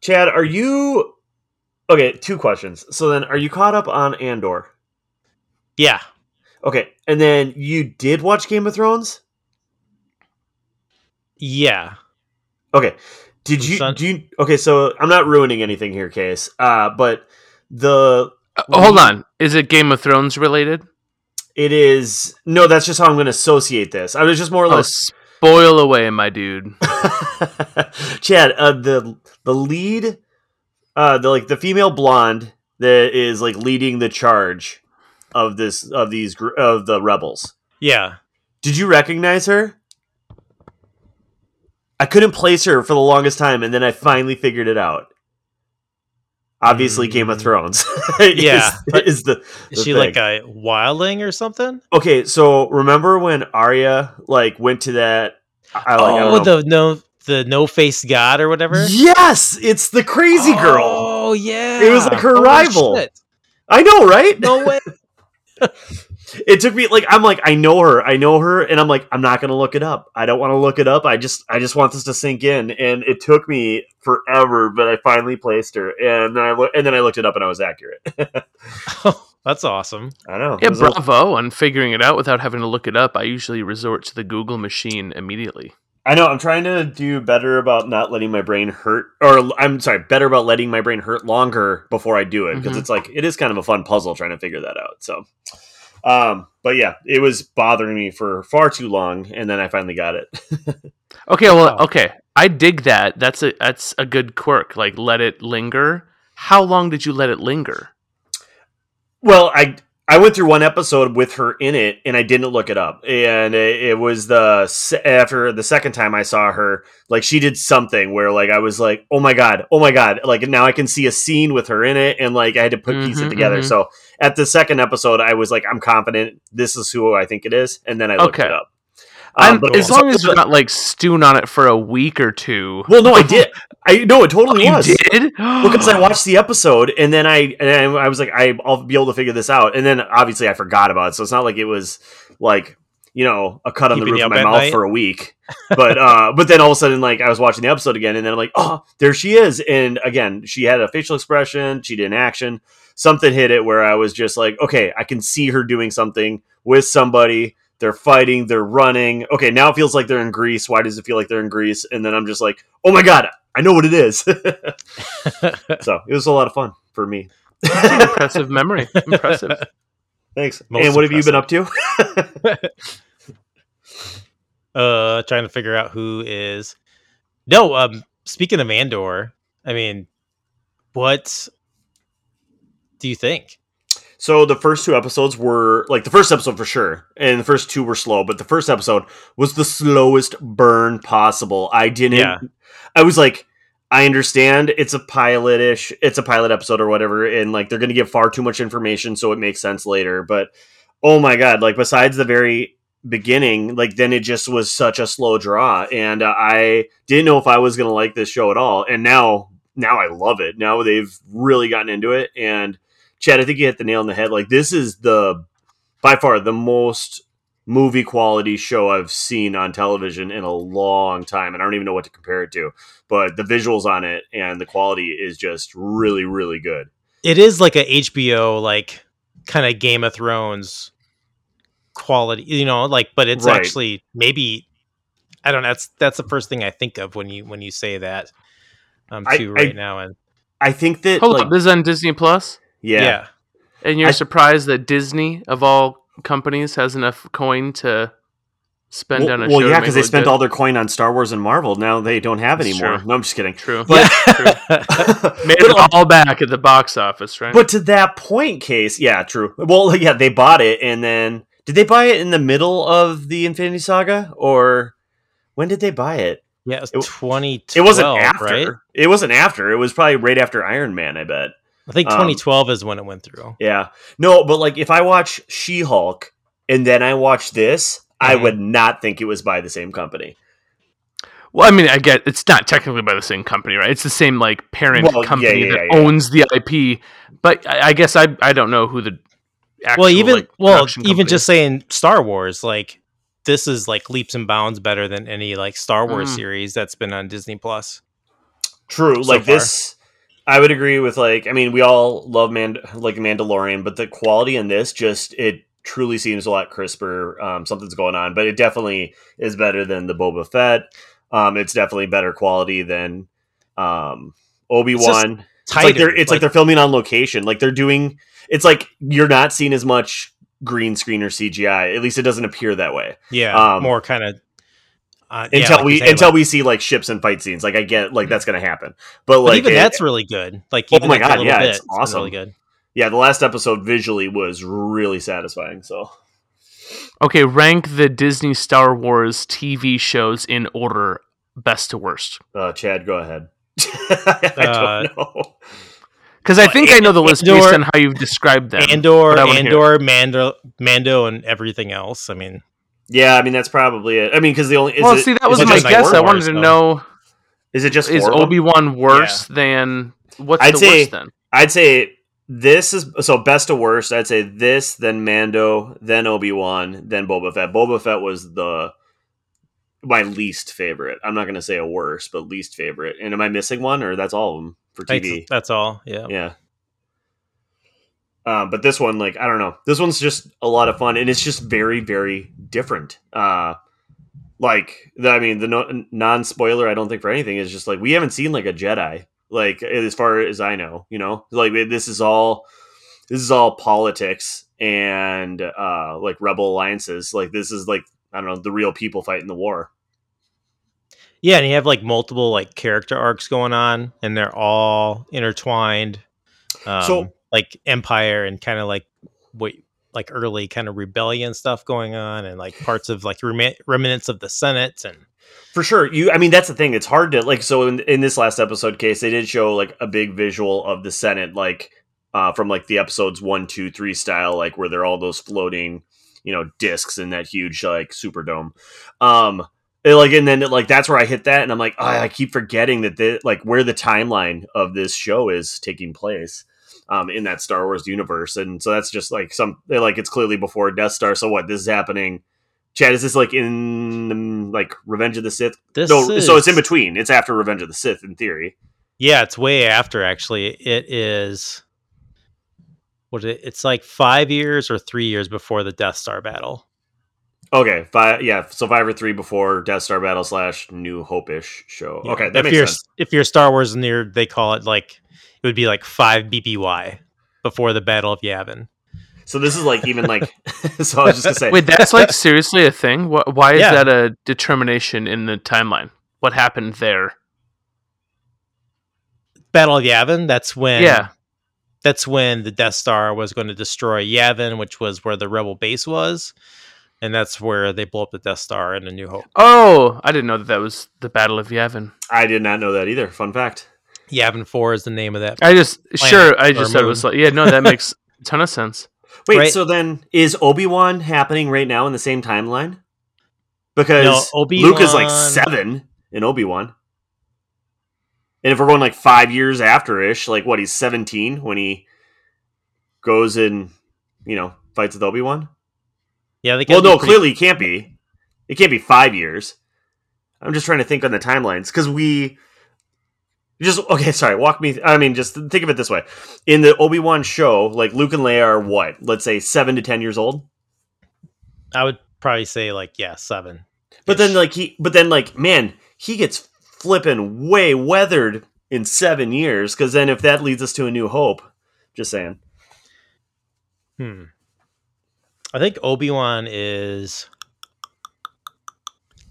Chad, are you okay? Two questions. So then, are you caught up on Andor? Yeah. Okay, and then you did watch Game of Thrones. Yeah. Okay, did you Son- do you? Okay, so I'm not ruining anything here, case. Uh, but the Uh, hold on. Is it Game of Thrones related? it is no. That's just how I'm going to associate this. I was just more or Oh, less spoil away, my dude. Chad, uh, the the lead, uh, the like the female blonde that is like leading the charge of this of these of the rebels. Yeah. Did you recognize her? I couldn't place her for the longest time, and then I finally figured it out. Obviously, Game of Mm. Thrones. Yeah, but- is the Is she thing. like a wildling or something? okay? So remember when Arya like went to that? I, like, I oh, don't know. the no the no face god or whatever. yes, it's the crazy oh, girl. Oh yeah. It was like her Holy rival. shit. I know, right? No way. it took me like I'm like I know her, I know her, and I'm like I'm not gonna look it up. I don't want to look it up. I just I just want this to sink in, and it took me forever, but I finally placed her, and then I lo- and then I looked it up, and I was accurate. Oh, That's awesome. I know. Yeah, It a- bravo on figuring it out without having to look it up. I usually resort to the Google machine immediately. I know. I'm trying to do better about not letting my brain hurt, or I'm sorry, better about letting my brain hurt longer before I do it because Mhm. it's like it is kind of a fun puzzle trying to figure that out. So, um, but yeah, it was bothering me for far too long, and then I finally got it. Okay, well, Wow. okay. I dig that. That's a that's a good quirk. Like let it linger. How long did you let it linger? Well, I I went through one episode with her in it, and I didn't look it up. And it, it was the after the second time I saw her, like she did something where like I was like, oh my god, oh my god, like now I can see a scene with her in it, and like I had to put piece it Mhm, together. mhm. So at the second episode, I was like, I'm confident this is who I think it is, and then I looked Okay. it up. I'm- Um, but as also- long as you're not like stewing on it for a week or two. well, no, I did. I no, it totally you was. did because I watched the episode and then I and I, I was like I, I'll be able to figure this out and then obviously I forgot about it so it's not like it was like you know a cut on the roof of my mouth night? for a week but uh but then all of a sudden like I was watching the episode again and then I'm like oh there she is and again she had a facial expression she did an action something hit it where I was just like okay I can see her doing something with somebody they're fighting they're running okay now it feels like they're in Greece why does it feel like they're in Greece and then I'm just like oh my god I know what it is so it was a lot of fun for me. impressive memory. Impressive. Thanks. Most and what have you been up to? uh trying to figure out who is no um speaking of andor i mean what do you think so the first two episodes were like the first episode for sure, and the first two were slow, but the first episode was the slowest burn possible. I didn't. Yeah. I was like, I understand it's a pilot-ish, it's a pilot episode or whatever, and like they're going to give far too much information, so it makes sense later. But oh my god, like besides the very beginning, like then it just was such a slow draw, and uh, I didn't know if I was going to like this show at all. And now, now I love it. Now they've really gotten into it, and Chad, I think you hit the nail on the head. Like this is the by far the most movie quality show I've seen on television in a long time, and I don't even know what to compare it to. But the visuals on it and the quality is just really, really good. it is like a hbo like kind of game of thrones quality you know like but it's Right. actually maybe i don't know that's that's the first thing i think of when you when you say that um I- too I- right now and I think that Hold like on, this is on Disney Plus, yeah, yeah and you're I- surprised that Disney, of all companies, has enough coin to spend well, on a well, yeah, because they spent good. all their coin on Star Wars and Marvel. Now they don't have That's anymore. true. No, I'm just kidding. True. But Made but, it all back at the box office, right? but to that point, case, yeah, true. Well, yeah, they bought it, and then did they buy it in the middle of the Infinity Saga, or when did they buy it? yeah it was It- 2012 It wasn't after. right It wasn't after. It was probably right after Iron Man. I bet. I think Um, 2012 is when it went through Yeah. No, but like if I watch She Hulk and then I watch this, I Mhm. would not think it was by the same company. Well, I mean, I get it's not technically by the same company, right? It's the same like parent Well, company yeah, that yeah, yeah. owns the IP. But I, I guess I I don't know who the actual, well even like, well production even just is. saying star wars like this is like leaps and bounds better than any like star wars Mm. series that's been on disney plus True. so like far. this, I would agree with. Like, I mean, we all love Mand like Mandalorian, but the quality in this just it truly seems a lot crisper. Um, something's going on, but it definitely is better than the Boba Fett. Um, it's definitely better quality than um, Obi Wan. It's like they're it's like, they're filming on location. Like they're doing. It's like you're not seeing as much green screen or CGI. At least it doesn't appear that way yeah, um, more kind of uh, yeah, until like we until like- we see like ships and fight scenes. Like I get like that's gonna happen, but but like even it- that's really good. Like, Oh my like, God, little yeah, bit, it's it's been awesome. really good. yeah, the last episode visually was really satisfying. So Okay, rank the Disney Star Wars TV shows in order, best to worst. uh, Chad, go ahead. I Uh, don't know. Because I think I know the list based on how you've described them. Andor, but I wanna hear Andor, Mando, Mando, and everything else. I mean, Yeah, I mean that's probably it. I mean, because the only is well, it, see, that was my just guess. four? I wanted to though. know Is it just is four of them? Obi Wan worse than what's I'd the say- worst then? I'd say this is so best to worst. I'd say this, then Mando, then Obi Wan, then Boba Fett. Boba Fett was the my least favorite. I'm not going to say a worst, but least favorite. And am I missing one, or that's all of them for that's, TV? that's all. Yeah. Yeah. Um, but this one, like, I don't know. This one's just a lot of fun, and it's just very, very different. Uh, like, the, I mean, the no, non spoiler, I don't think for anything is just like we haven't seen like a Jedi, like as far as I know, you know, like this is all this is all politics and uh, like rebel alliances. Like this is like I don't know the real people fighting the war. Yeah, and you have like multiple like character arcs going on, and they're all intertwined. Um, So- like Empire and kind of like what like early kind of rebellion stuff going on, and like parts of like rem- remnants of the Senate, and For sure. You I mean that's the thing. It's hard to like so in, in this last episode case, they did show like a big visual of the Senate, like uh from like the episodes one, two, three style, like where they're all those floating, you know, discs in that huge like superdome. Um it, like and then like that's where I hit that and I'm like, oh, I keep forgetting that the like where the timeline of this show is taking place. Um, in that Star Wars universe, and so that's just like some like it's clearly before Death Star. So what? This is happening Chad, is this like in like Revenge of the Sith? this No, so it's in between. It's after Revenge of the Sith, in theory. Yeah, it's way after actually. It is what is it? It's like five years or three years before the Death Star battle. Okay, five. Yeah, so five or three before Death Star Battle slash New Hope ish show. Yeah. Okay, that if makes you're sense. if you're Star Wars nerd, they call it like it would be like five BBY before the Battle of Yavin. So this is like even like. so I was just gonna say. Wait, that's like seriously a thing? Wh- Why is Yeah. that a determination in the timeline? What happened there? Battle of Yavin. That's when Yeah. that's when the Death Star was going to destroy Yavin, which was where the Rebel base was, and that's where they blow up the Death Star in A New Hope. Oh, I didn't know that that was the Battle of Yavin. I did not know that either. Fun fact. Yavin Four is the name of that. I just sure I just said it was like yeah no that makes a ton of sense. Wait, Right. so then is Obi Wan happening right now in the same timeline? Because No, Obi-Wan- Luke is like seven in Obi Wan, and if we're going like five years after ish, like what he's seventeen when he goes and you know fights with Obi Wan. Yeah, they Well, gotta no, pretty- clearly it can't be. It can't be five years. I'm just trying to think on the timelines because we just okay. Sorry, walk me. I mean, just think of it this way: in the Obi Wan show, like Luke and Leia are what? Let's say seven to ten years old. I would probably say like yeah, seven. But then, like he, but then, like man, he gets flipping way weathered in seven years. Because then, if that leads us to a New Hope, just saying. Hmm. I think Obi Wan is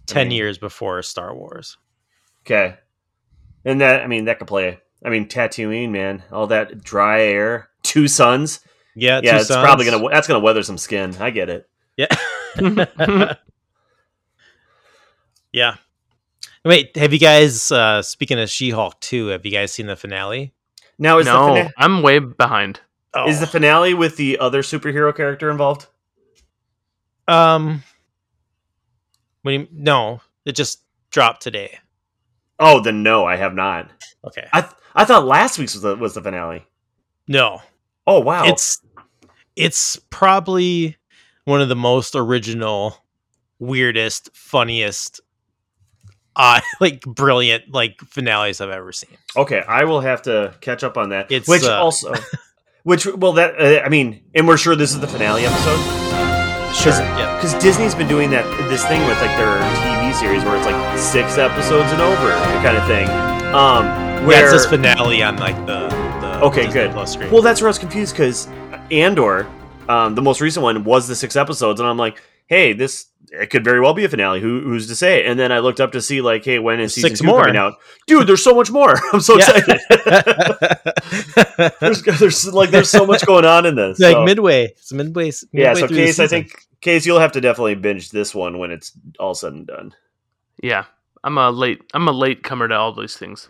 ten mean- years before Star Wars. Okay, and that I mean that could play. I mean, Tatooine, man, all that dry air, two suns. Yeah, yeah, two it's suns. probably gonna that's gonna weather some skin. I get it. Yeah. yeah. Wait, have you guys uh speaking of She-Hulk too? have you guys seen the finale? Now is the no, fina- I'm way behind. Oh. is the finale with the other superhero character involved? um what do you, no, it just dropped today. Oh, then no, I have not. Okay. I th- I thought last week's was the was the finale. No. Oh wow, It's it's probably one of the most original, weirdest, funniest uh, like brilliant like finales I've ever seen. Okay, I will have to catch up on that. It's, which uh, also, which well, that uh, I mean, and we're sure this is the finale episode Sure. Yeah. because Disney's been doing that this thing with like their TV series where it's like six episodes and over kind of thing. Um, Yeah, where it says finale on like the, the Okay, Disney good. Plus screen. Well, that's where I was confused because Andor, um, the most recent one, was the six episodes, and I'm like, hey, this it could very well be a finale. Who, who's to say? And then I looked up to see like, hey, when is season Six two more. coming out? Dude, there's so much more. I'm so Yeah. excited. there's, there's like there's so much going on in this. like so- midway. It's midway. yeah, so Case, I think Case, you'll have to definitely binge this one when it's all said and done. Yeah, I'm a late. I'm a late comer to all these things.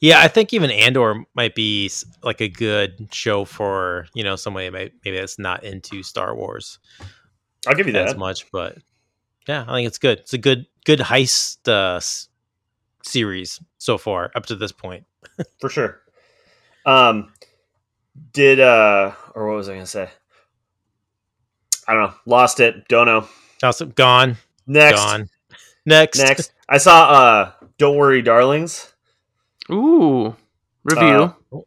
Yeah, I think even Andor might be like a good show for you know somebody may, maybe that's not into Star Wars I'll give you that as that. much, but yeah, I think it's good. It's a good good heist uh, s- series so far up to this point. for sure. Um, did uh, or what was I gonna say? I don't know. Lost it. Don't know. Also, gone, Next, gone. Next, next. I saw. Uh, Don't worry, darlings. Ooh, review. Uh,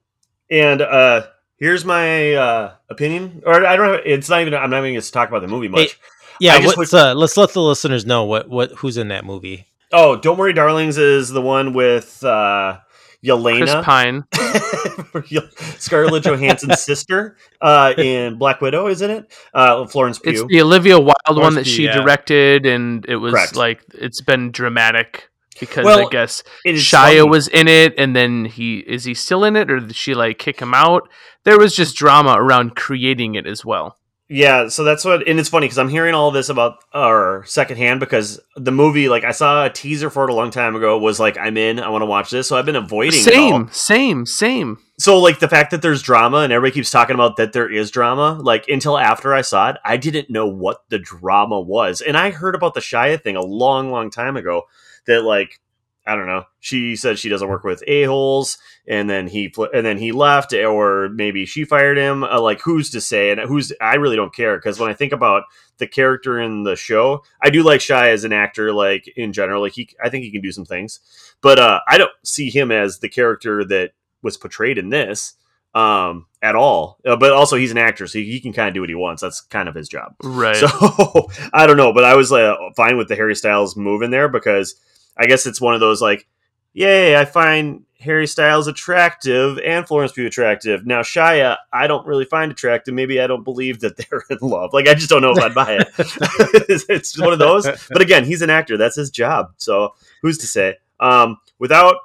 And uh, here's my uh opinion. Or I don't know. It's not even. I'm not even going to talk about the movie much. I yeah, just what's, uh, let's let the listeners know what what who's in that movie. Oh, Don't worry, darlings is the one with uh, Chris Yelena. Pine. Scarlett Johansson's sister uh, in Black Widow, isn't it? Uh, Florence Pugh. It's the Olivia Wilde one that Pugh, she yeah. directed, and it was Correct. like it's been dramatic because Well, I guess Shia funny. was in it, and then he is he still in it, or did she like kick him out? There was just drama around creating it as well. Yeah, so that's what, and it's funny because I'm hearing all this about our secondhand because the movie, like I saw a teaser for it a long time ago, was like I'm in, I want to watch this, so I've been avoiding. Same, same, same. So like the fact that there's drama and everybody keeps talking about that there is drama, like until after I saw it, I didn't know what the drama was, and I heard about the Shia thing a long, long time ago. That like I don't know, she said she doesn't work with a holes, and then he and then he left, or maybe she fired him. Uh, like who's to say? And who's I really don't care because when I think about the character in the show, I do like Shia as an actor, like in general. Like he, I think he can do some things, but uh, I don't see him as the character that was portrayed in this um at all uh, but also he's an actor so he, he can kind of do what he wants that's kind of his job Right. so i don't know but i was uh, fine with the harry styles move in there because i guess it's one of those like yay i find harry styles attractive and florence pugh attractive now shia i don't really find attractive maybe i don't believe that they're in love like i just don't know if i'd buy it it's one of those but again he's an actor that's his job so who's to say um without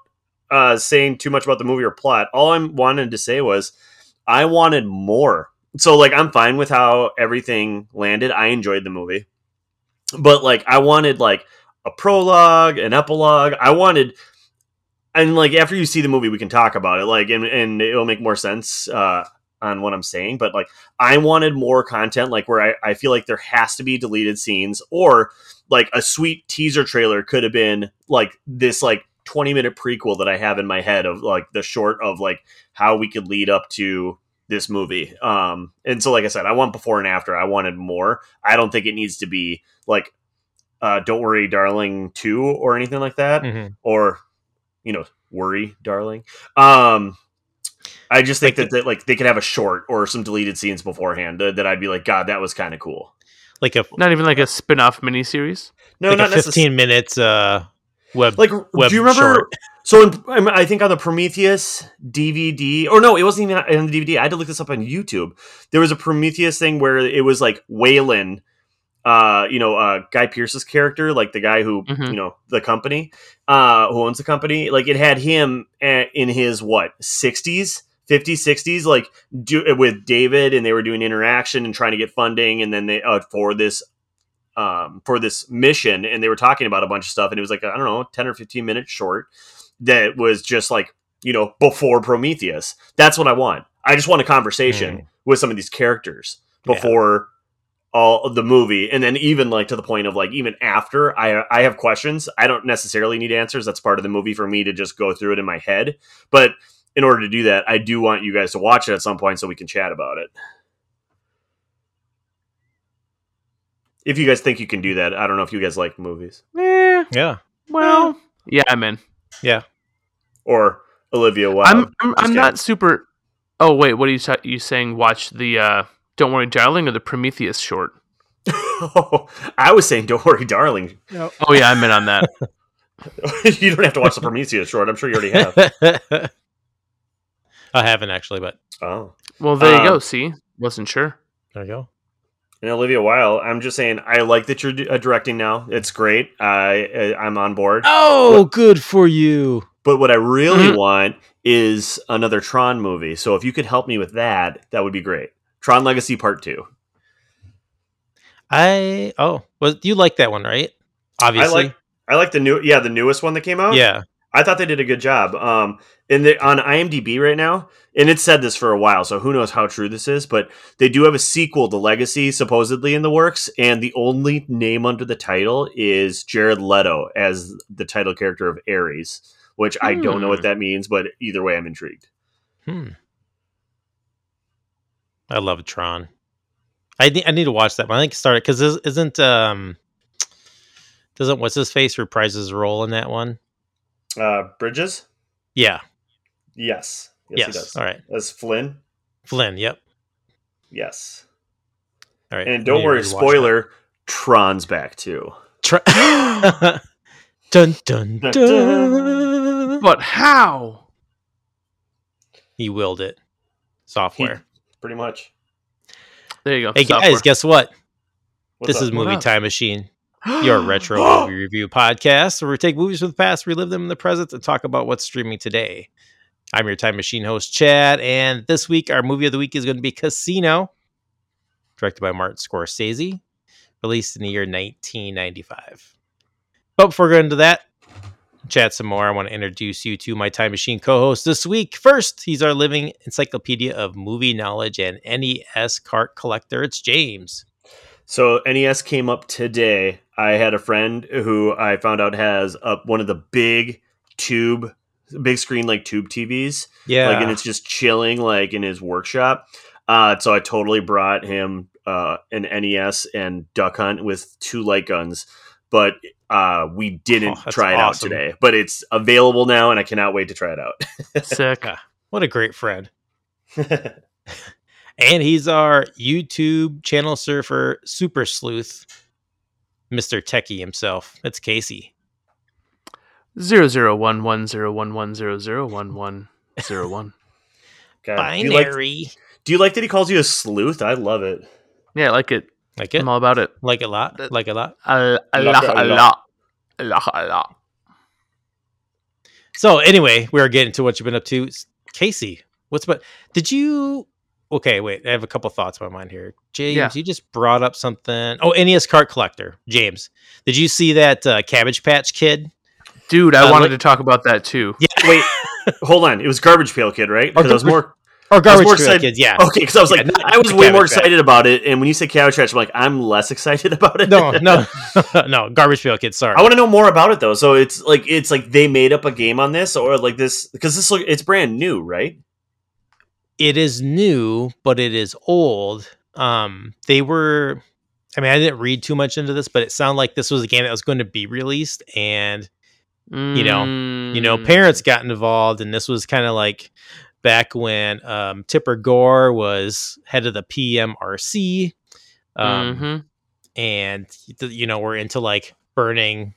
uh, saying too much about the movie or plot. All I wanted to say was I wanted more. So like I'm fine with how everything landed. I enjoyed the movie. But like I wanted like a prologue, an epilogue. I wanted and like after you see the movie we can talk about it like and, and it'll make more sense uh on what I'm saying, but like I wanted more content, like where I, I feel like there has to be deleted scenes or like a sweet teaser trailer could have been like this like 20 minute prequel that I have in my head of like the short of like how we could lead up to this movie. Um, and so, like I said, I want before and after. I wanted more. I don't think it needs to be like, uh, "Don't worry, darling" two or anything like that, Mhm. or you know, "Worry, darling." Um, I just think Like that, that like they could have a short or some deleted scenes beforehand that, that I'd be like, God, that was kind of cool. Like a Not even like a spin-off miniseries. No, like not a fifteen minutes uh web Like, web do you remember? short. So, in, I mean, I think on the Prometheus DVD, or no, it wasn't even on the DVD. I had to look this up on YouTube. There was a Prometheus thing where it was like Weyland, uh, you know, uh, Guy Pearce's character, like the guy who, Mhm. you know, the company, uh, who owns the company. Like, it had him uh, in his what sixties. 50s 60s like do with david and they were doing interaction and trying to get funding and then they uh, for this um, for this mission, and they were talking about a bunch of stuff, and it was like I don't know, ten or fifteen minutes short. That was just like you know before Prometheus. That's what I want. I just want a conversation with some of these characters Yeah. Before all of the movie, and then even like to the point of like even after I I have questions. I don't necessarily need answers. That's part of the movie for me to just go through it in my head, but. In order to do that, I do want you guys to watch it at some point so we can chat about it. If you guys think you can do that, I don't know if you guys like movies. Eh, Eh, Yeah. well, yeah, I'm in. Yeah. or Olivia Wilde. I'm I'm, I'm not super. Oh wait, what are you sa- you saying? Watch the uh, Don't Worry, Darling, or the Prometheus short? oh, I was saying, don't worry, darling. Oh yeah, I'm in on that. you don't have to watch the Prometheus short. I'm sure you already have. I haven't actually, but Oh. Well, there you Um, go. See, wasn't sure. there you go. And Olivia Wilde, I'm just saying, I like that you're uh, directing now. It's great. I I'm on board. Oh, good for you. But what I really Mhm. want is another Tron movie. So if you could help me with that, that would be great. Tron Legacy Part Two. I oh, well, you like that one, right? Obviously. I like I like the new yeah the newest one that came out. yeah. I thought they did a good job. Um, in the on IMDb right now, and it said this for a while, so who knows how true this is? But they do have a sequel to Legacy supposedly in the works, and the only name under the title is Jared Leto as the title character of Ares, which I don't know what Hmm. that means, but either way, I'm intrigued. Hmm. I love Tron. I need I need to watch that one. I think it started because isn't um doesn't what's his face reprises his role in that one? Uh, Bridges, Yeah. yes, yes, Yes. he does. All right. As Flynn, Flynn. Yep. yes. All right. And don't worry, rewatch that. spoiler: Tron's back too. Tron- dun dun Dun, dun. But how? He willed it. Software. Pretty much. There you go. hey software. guys, guess what? What's this is up? What Movie? Time Machine. your retro movie review podcast where we take movies from the past, relive them in the present, and talk about what's streaming today. I'm your time machine host, Chad, and this week our movie of the week is going to be Casino, directed by Martin Scorsese, released in the year 1995. But before we go into that, chat some more, I want to introduce you to my time machine co-host this week. First, he's our living encyclopedia of movie knowledge and NES cart collector. It's James. So NES came up today. I had a friend who I found out has up one of the big tube, big screen like tube TVs, Yeah. like and it's just chilling like in his workshop. Uh, so I totally brought him uh, an NES and Duck Hunt with two light guns, but uh, we didn't Oh, try it awesome. out today. But it's available now, and I cannot wait to try it out. Sick. What a great friend. And he's our YouTube channel surfer, Super Sleuth, Mr. Techie himself. That's Casey. Zero zero one one zero one one zero zero one one zero one. God, do you, like, Binary. do you like that he calls you a sleuth? I love it. Yeah, I like it. Like it? I'm all about it. Like a lot? Like a lot? A, a, Like lot, it a a lot. lot, a lot, a lot. So anyway, we're getting to what you've been up to. Casey, what's but did you okay, wait, I have a couple thoughts in my mind here. James, Yeah. you just brought up something. Oh, NES cart collector. James. Did you see that uh, Cabbage Patch Kid? Dude, I Uh, wanted like- to talk about that too. Yeah. Wait, hold on. It was Garbage Pail Kid, right? Because I was more Or Garbage more excited- Kids, yeah. okay. Because I was Yeah, like, not I was way more Cabbage Patch. excited about it, and when you say Cabbage Patch, I'm like, I'm less excited about it. No, no, no, Garbage Pail Kids, sorry. I want to know more about it though. So it's like it's like they made up a game on this, or like this because this look it's brand new, right? it is new, but it is old. Um, they were, I mean, I didn't read too much into this, but it sounded like this was a game that was going to be released, and You know, you know, Mm. parents got involved, and this was kind of like back when um, Tipper Gore was head of the PMRC, um, Mhm. and you know, we're into like burning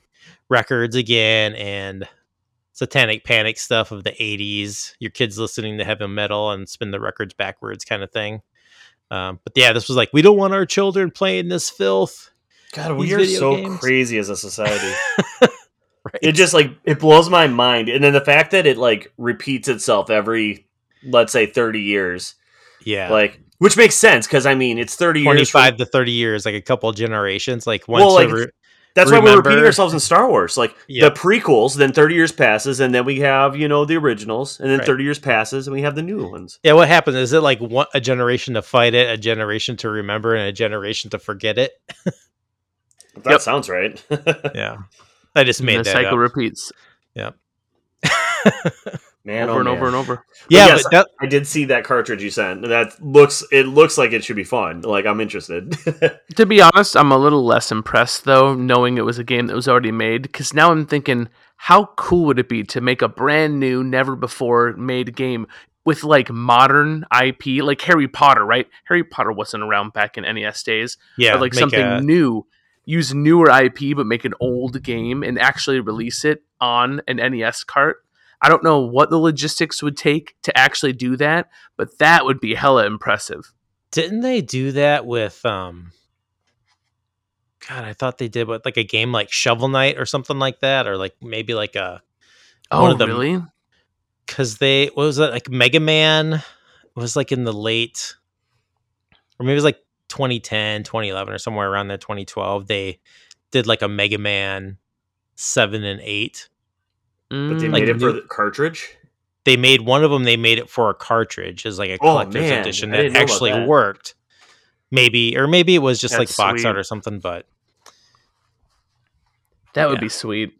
records again and satanic panic stuff of the 80s your kids listening to heavy metal and spin the records backwards kind of thing um, but yeah this was like we don't want our children playing this filth God, we are so games. crazy as a society. right it just like it blows my mind, and then the fact that it like repeats itself every, let's say, thirty years, yeah like which makes sense because I mean it's thirty years. from- 25 to 30 years like a couple generations like once Well, like, over- That's why we're repeating ourselves in Star Wars. Like Yep. the prequels, then 30 years passes, and then we have, you know, the originals, and then Right. 30 years passes, and we have the new ones. yeah what happens is it like one, a generation to fight it a generation to remember and a generation to forget it That Yep. sounds right. yeah i just And made the that cycle up. repeats. Man, over oh, and man. over and over. Yeah, yes, but that, I did see that cartridge you sent. That looks it looks like it should be fun. Like I'm interested. To be honest, I'm a little less impressed though, knowing it was a game that was already made. Because now I'm thinking, how cool would it be to make a brand new, never before made game with like modern IP, like Harry Potter, right? Harry Potter wasn't around back in NES days. yeah, or like something a- new. Use newer IP, but make an old game and actually release it on an NES cart. I don't know what the logistics would take to actually do that, but that would be hella impressive. didn't they do that with um God, I thought they did with like a game like Shovel Knight or something like that, or like maybe like a Oh, One of them- really? because they what was that like Mega Man was like in the late or maybe it was like 2010 2011 or somewhere around there 2012 they did like a Mega Man 7 and 8 but they Mm, made Like it for new- the cartridge. they made one of them they made it for a cartridge as like a Oh, collector's man, edition that didn't know about actually that. worked maybe or maybe it was just like box sweet. art or something but that would yeah. be sweet.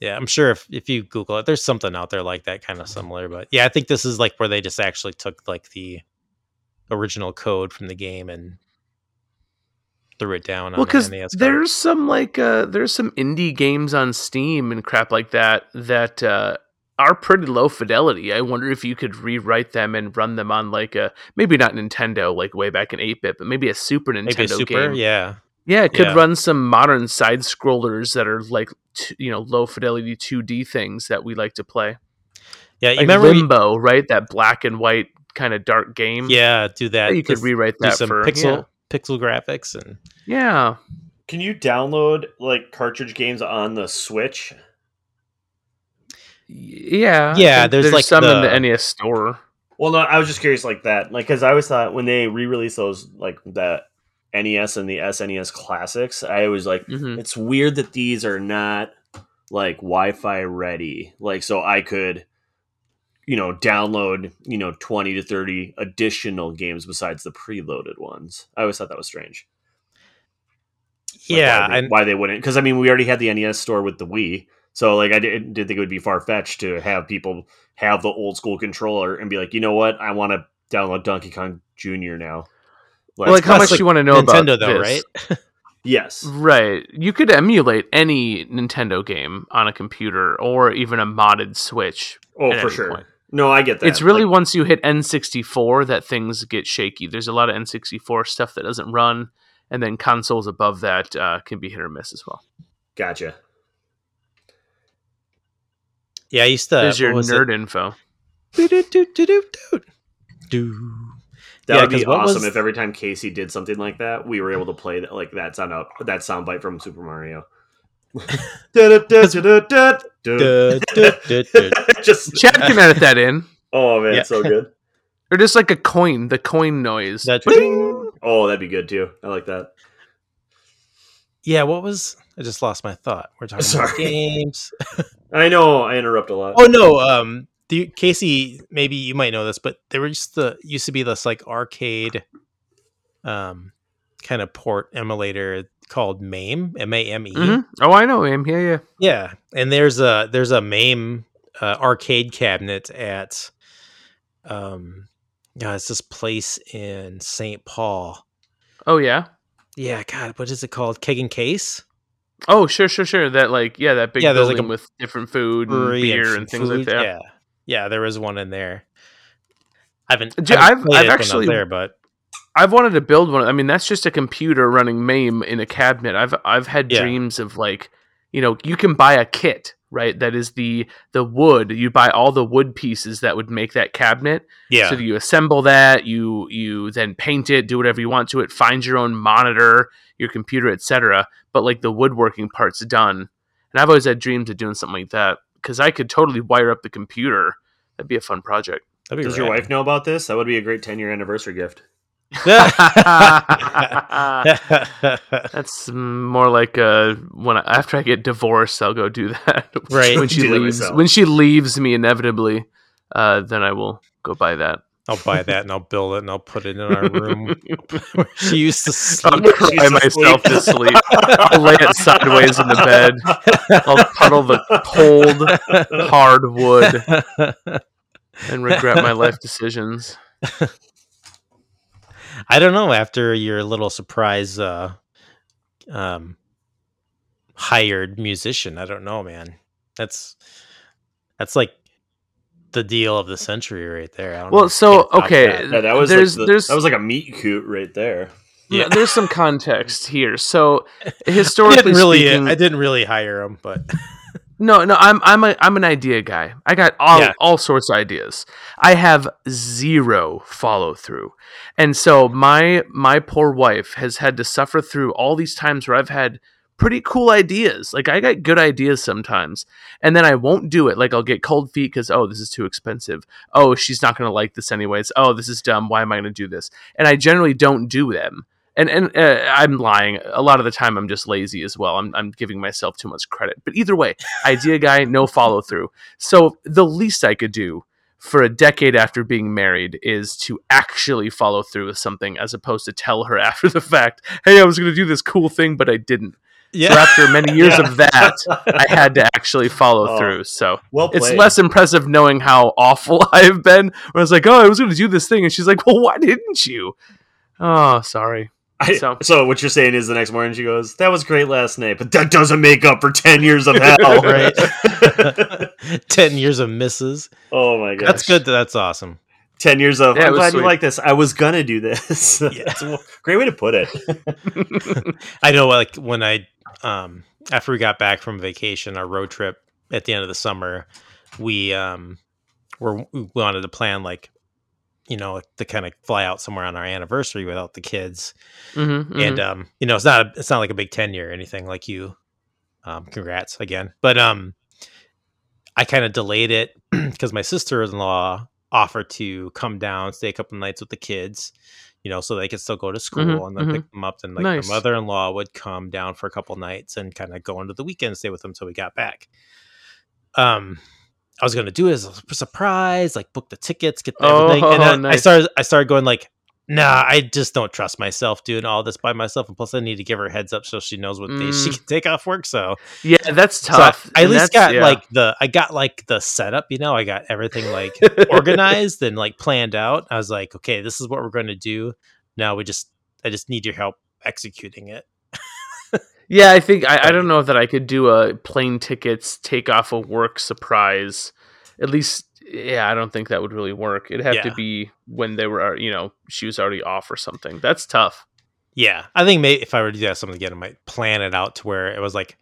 yeah i'm sure if, if you google it there's something out there like that kind of similar but yeah i think this is like where they just actually took like the original code from the game and threw it down Well, because card. there's some like uh, there's some indie games on Steam and crap like that that uh, are pretty low fidelity. I wonder if you could rewrite them and run them on like a maybe not Nintendo like way back in eight bit, but maybe a Super Nintendo maybe a super game. yeah Yeah, it could Yeah. run some modern side scrollers that are like t- you know low fidelity 2D things that we like to play. yeah you Like remember we- Limbo, right? That black and white kind of dark game. yeah do that you could rewrite do that some for pixel pixel graphics and Yeah. Can you download like cartridge games on the Switch? yeah, Yeah, think there's, like, some in the- the NES store. Well, no, I was just curious like that, like because I always thought when they re-released those like that NES and the SNES classics, I was like, Mhm. it's weird that these are not like Wi-Fi ready, like so I could, you know, download you know twenty to thirty additional games besides the preloaded ones. I always thought that was strange. Like, yeah why they, and why they wouldn't? Because I mean, we already had the NES store with the Wii, so like I didn't, didn't think it would be far fetched to have people have the old school controller and be like, you know what, I want to download Donkey Kong Junior now. Well, like how much classic you want to know Nintendo about though this. right Yes, Right. You could emulate any Nintendo game on a computer or even a modded Switch. oh at for any sure. point. No, I get that. It's really Like, once you hit N64 that things get shaky. There's a lot of N64 stuff that doesn't run, and then consoles above that uh, can be hit or miss as well. gotcha. yeah i used to There's your what was it? nerd info. Do. That Yeah, would be awesome was- if every time Casey did something like that, we were able to play that like that sound out that soundbite from Super Mario. just Chad can edit that in. oh man, Yeah. so good. Or just like a coin, the coin noise. That- Bing! Oh, that'd be good too. I like that. yeah what was i just lost my thought we're talking about games I know I interrupt a lot. Oh no, um, the Casey, maybe you might know this, but there used to used to be this like arcade, um, kind of port emulator called MAME, M A M E. Mhm. Oh, I know MAME. Yeah, yeah. Yeah, and there's a there's a MAME uh, arcade cabinet at, um, yeah, it's this place in St. Paul. Oh, yeah. Yeah, God, what is it called? Keg and Case. Oh, sure, sure, sure. That like, yeah, that big Yeah, there's, like, building a with different food and beer f- and things like that. Yeah, yeah, there is one in there. I haven't. I haven't I've- I've it when I was actually- there, but I've wanted to build one. I mean, that's just a computer running MAME in a cabinet. I've I've had Yeah. dreams of like, you know, you can buy a kit, right? That is the the wood. You buy all the wood pieces that would make that cabinet. yeah, So you assemble that, you you then paint it, do whatever you want to it, find your own monitor, your computer, etc. But like the woodworking part's done. And I've always had dreams of doing something like that because I could totally wire up the computer. That'd be a fun project. That'd Does your wife know about this? That would be a great ten year anniversary gift. That's more like uh, when I, after I get divorced, I'll go do that. Right. when she Do leaves, when she leaves me inevitably, uh, then I will go buy that. I'll buy that and I'll build it and I'll put it in our room she used to I'll sleep. cry myself to sleep. I'll lay it sideways in the bed. I'll cuddle the cold hard wood. and regret my life decisions. I don't know. After your little surprise, uh, um, hired musician, I don't know, man. That's that's like the deal of the century right there. I don't know Well, if so okay, that. Yeah, that was there's like the, there's that was like a meat coot right there. Yeah. no, there's some context here. So historically didn't really, speaking, I didn't really hire him, but No, no, I'm I'm a I'm an idea guy. I got all Yeah. all sorts of ideas. I have zero follow through. And so my my poor wife has had to suffer through all these times where I've had pretty cool ideas. Like I got good ideas sometimes. And then I won't do it. Like I'll get cold feet cuz oh, this is too expensive. Oh, she's not going to like this anyways. Oh, this is dumb. Why am I going to do this? And I generally don't do them and and uh, I'm lying. A lot of the time, I'm just lazy as well. I'm I'm giving myself too much credit. But either way, idea guy, no follow through. So the least I could do for a decade after being married is to actually follow through with something, as opposed to tell her after the fact, "Hey, I was going to do this cool thing, but I didn't." yeah, So after many years Yeah. of that, I had to actually follow Oh, through. So Well it's less impressive knowing how awful I've been. Where I was like, "Oh, I was going to do this thing," and she's like, "Well, why didn't you?" Oh, sorry. I- so- so. what you're saying is the next morning she goes, "That was great last night, but that doesn't make up for ten years of hell." right. Ten years of misses. oh my god, That's good. That's awesome. Ten years of. Yeah, I'm was glad you like this. I was gonna do this. That's a great way to put it. I know, like when I, um, after we got back from vacation, our road trip at the end of the summer, we um, were we wanted to plan like, you know, to kind of fly out somewhere on our anniversary without the kids, Mhm, and mhm. um, you know, it's not a, it's not like a big tenure or anything like you. Um, congrats again, but um, I kind of delayed it because my sister in law offered to come down, stay a couple nights with the kids, you know, so they could still go to school Mhm, and then pick them up. And like Nice. my mother in law would come down for a couple nights and kind of go into the weekend, stay with them until we got back. Um, I was gonna do it as a surprise, like book the tickets, get the everything, and Oh, then I started I started going like, nah, I just don't trust myself doing all this by myself, and plus I need to give her a heads up so she knows what days she Mm. can take off work. So yeah, that's so I- tough. I, at least got yeah. like the I got like the setup, you know, I got everything like organized and like planned out. I was like, okay, this is what we're going to do. Now we just I just need your help executing it. Yeah. I think I, I don't know that I could do a plane tickets take off a work surprise. At least, yeah, I don't think that would really work. It'd have to be when they were, you know, she was already off or something. That's tough. Yeah, I think maybe if I were to do that something again, I might plan it out to where it was like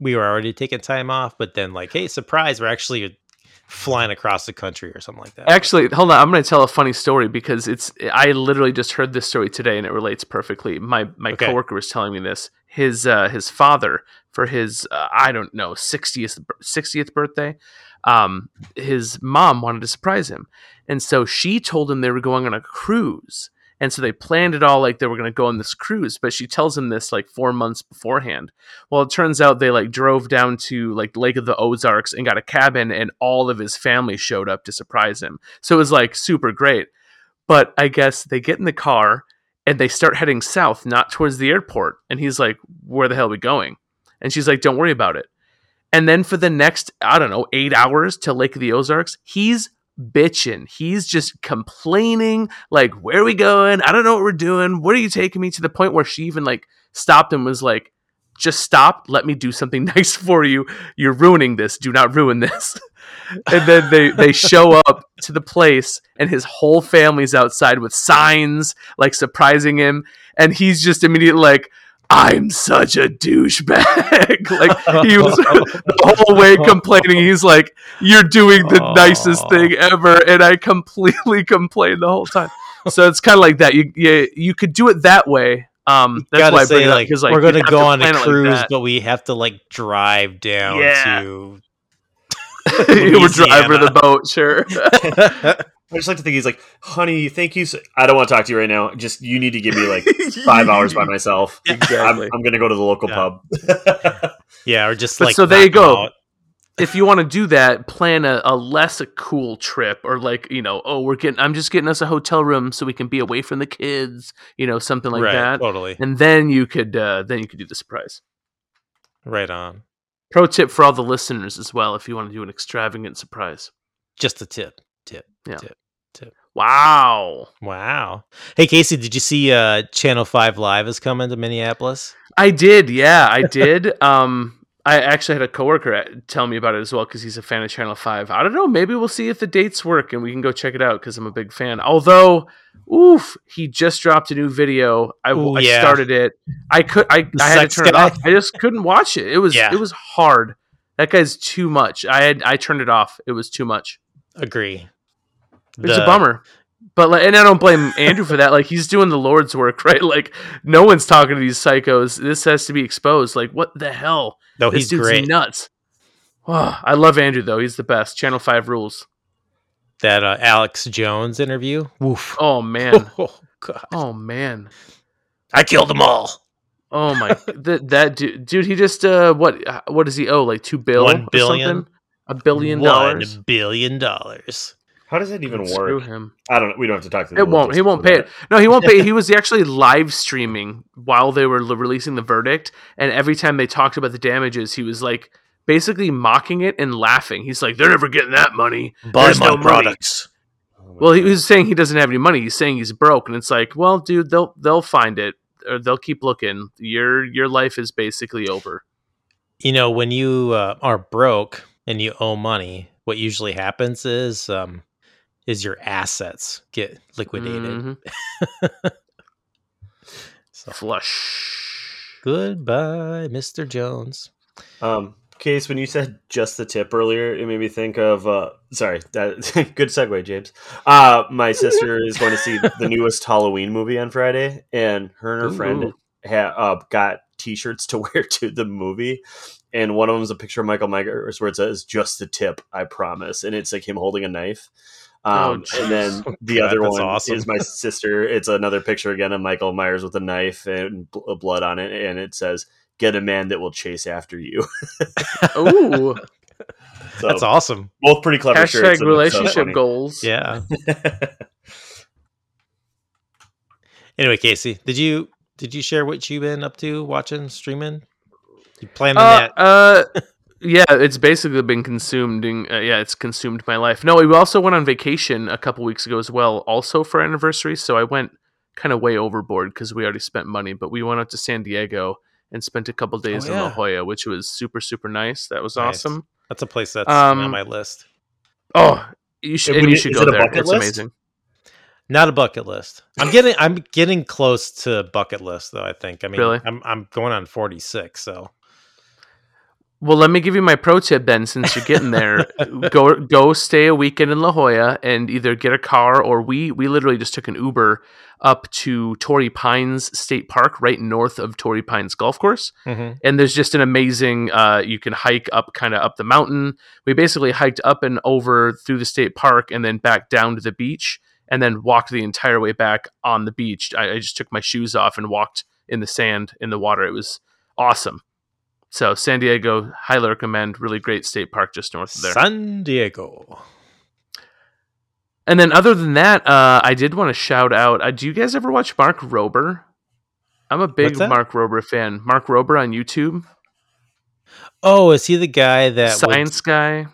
we were already taking time off, but then like, hey, surprise, we're actually flying across the country or something like that. Actually, hold on. I'm going to tell a funny story because it's. I literally just heard this story today and it relates perfectly. My my Okay. coworker was telling me this. His uh, his father for his uh, I don't know 60th 60th birthday, um, his mom wanted to surprise him, and so she told him they were going on a cruise. And so they planned it all like they were going to go on this cruise, but she tells him this like four months beforehand. Well, it turns out they like drove down to like Lake of the Ozarks and got a cabin, and all of his family showed up to surprise him. So it was like super great. But I guess they get in the car and they start heading south, not towards the airport. And he's like, Where the hell are we going? And she's like, Don't worry about it. And then for the next, I don't know, eight hours to Lake of the Ozarks, he's bitching. He's just complaining, like, Where are we going? I don't know what we're doing. What are you taking me? To the point where she even like stopped and was like, just stop. Let me do something nice for you. You're ruining this. Do not ruin this. and then they they show up to the place, and his whole family's outside with signs, like surprising him, and he's just immediately like. I'm such a douchebag. like he was the whole way complaining. He's like, "You're doing the Aw. nicest thing ever," and I completely complained the whole time. So it's kind of like that. You, you you could do it that way. Um, that's Gotta why I say, bring it up like, because like we're gonna go on a plan it like cruise, but we have to like drive down Yeah. to. You would drive her the boat, sure. I just like to think he's like, honey, thank you. So- I don't want to talk to you right now. Just you need to give me like five hours by myself. I'm, I'm gonna go to the local Yeah. pub. yeah, or just But so there you go. out. if you want to do that, plan a, a less a cool trip, or like you know, oh, we're getting, I'm just getting us a hotel room so we can be away from the kids, you know, something like right, that. totally, And then you could, uh, then you could do the surprise. right on. Pro tip for all the listeners as well: if you want to do an extravagant surprise. Just a tip. tip, Yeah. tip. Wow. Wow. Hey Casey, did you see uh Channel 5 Live is coming to Minneapolis? I did, yeah, I did. um, I actually had a coworker at- tell me about it as well because he's a fan of Channel Five. I don't know, maybe we'll see if the dates work and we can go check it out because I'm a big fan. Although, oof, he just dropped a new video. I, Ooh, I yeah. started it. I could, I, I had to turn it off. I just couldn't watch it. It was, Yeah. it was hard. That guy's too much. I had, I turned it off. It was too much. Agree. It's The- a bummer. But like, and I don't blame Andrew for that. Like he's doing the Lord's work, right? Like no one's talking to these psychos. This has to be exposed. Like what the hell? No, this he's dude's great. nuts. Oh, I love Andrew though. He's the best. Channel Five rules. That uh, Alex Jones interview. Woof. Oh man. Oh, God. Oh man. I killed them all. Oh my. that that dude, dude. He just uh, what what does he owe? Like two bill? One or billion. something? A billion One dollars. billion dollars. How does that even Screw work? him. I don't. Know. We don't have to talk to. the It won't. He won't pay that. it. No, he won't pay. He was actually live streaming while they were l- releasing the verdict, and every time they talked about the damages, he was like basically mocking it and laughing. He's like, "They're never getting that money." Buy There's my no money. products. Well, he was saying he doesn't have any money. He's saying he's broke, and it's like, well, dude, they'll they'll find it, or they'll keep looking. Your your life is basically over. You know, when you uh, are broke and you owe money, what usually happens is um, is your assets get liquidated. Mhm. So Flush. goodbye, Mr. Jones. Um, Case, when you said just the tip earlier, it made me think of. Uh, sorry, that good segue, James. Uh, my sister is going to see the newest Halloween movie on Friday, and her and her friend Ooh. ha- uh, got T-shirts to wear to the movie. And one of them is a picture of Michael Myers where it says "Just the tip, I promise," and it's like him holding a knife. Oh, Um, and then the God, other one awesome. is my sister. It's another picture again of Michael Myers with a knife and bl- blood on it, and it says "Get a man that will chase after you." Ooh. So That's awesome. both pretty clever shirts. Hashtag and so relationship funny. goals. Yeah. Anyway, Casey, did you did you share what you've been up to watching, streaming? You planning Uh, that? uh, yeah, it's basically been consumed. In, uh, yeah, it's consumed my life. No, we also went on vacation a couple weeks ago as well, also for our anniversary. So I went kind of way overboard because we already spent money. But we went out to San Diego and spent a couple days in La. Jolla, which was super super nice. That was Nice. awesome. That's a place that's um, on my list. Oh, you should Would and you should is go it a there. bucket It's list? amazing. Not a bucket list. I'm getting I'm getting close to bucket list though. I think. I mean, Really? I'm I'm going on 46. So Well, let me give you my pro tip then. Since you're getting there, go go stay a weekend in La Jolla and either get a car or we we literally just took an Uber up to Torrey Pines State Park, right north of Torrey Pines Golf Course. Mhm. And there's just an amazing. Uh, you can hike up, kind of up the mountain. We basically hiked up and over through the state park, and then back down to the beach, and then walked the entire way back on the beach. I, I just took my shoes off and walked in the sand in the water. It was awesome. So San Diego, highly recommend. Really great state park just north of there. San Diego. And then other than that, uh, I did want to shout out. Uh, do you guys ever watch Mark Rober? I'm a big Mark Rober fan. Mark Rober on YouTube, Oh, is he the guy that would- science guy.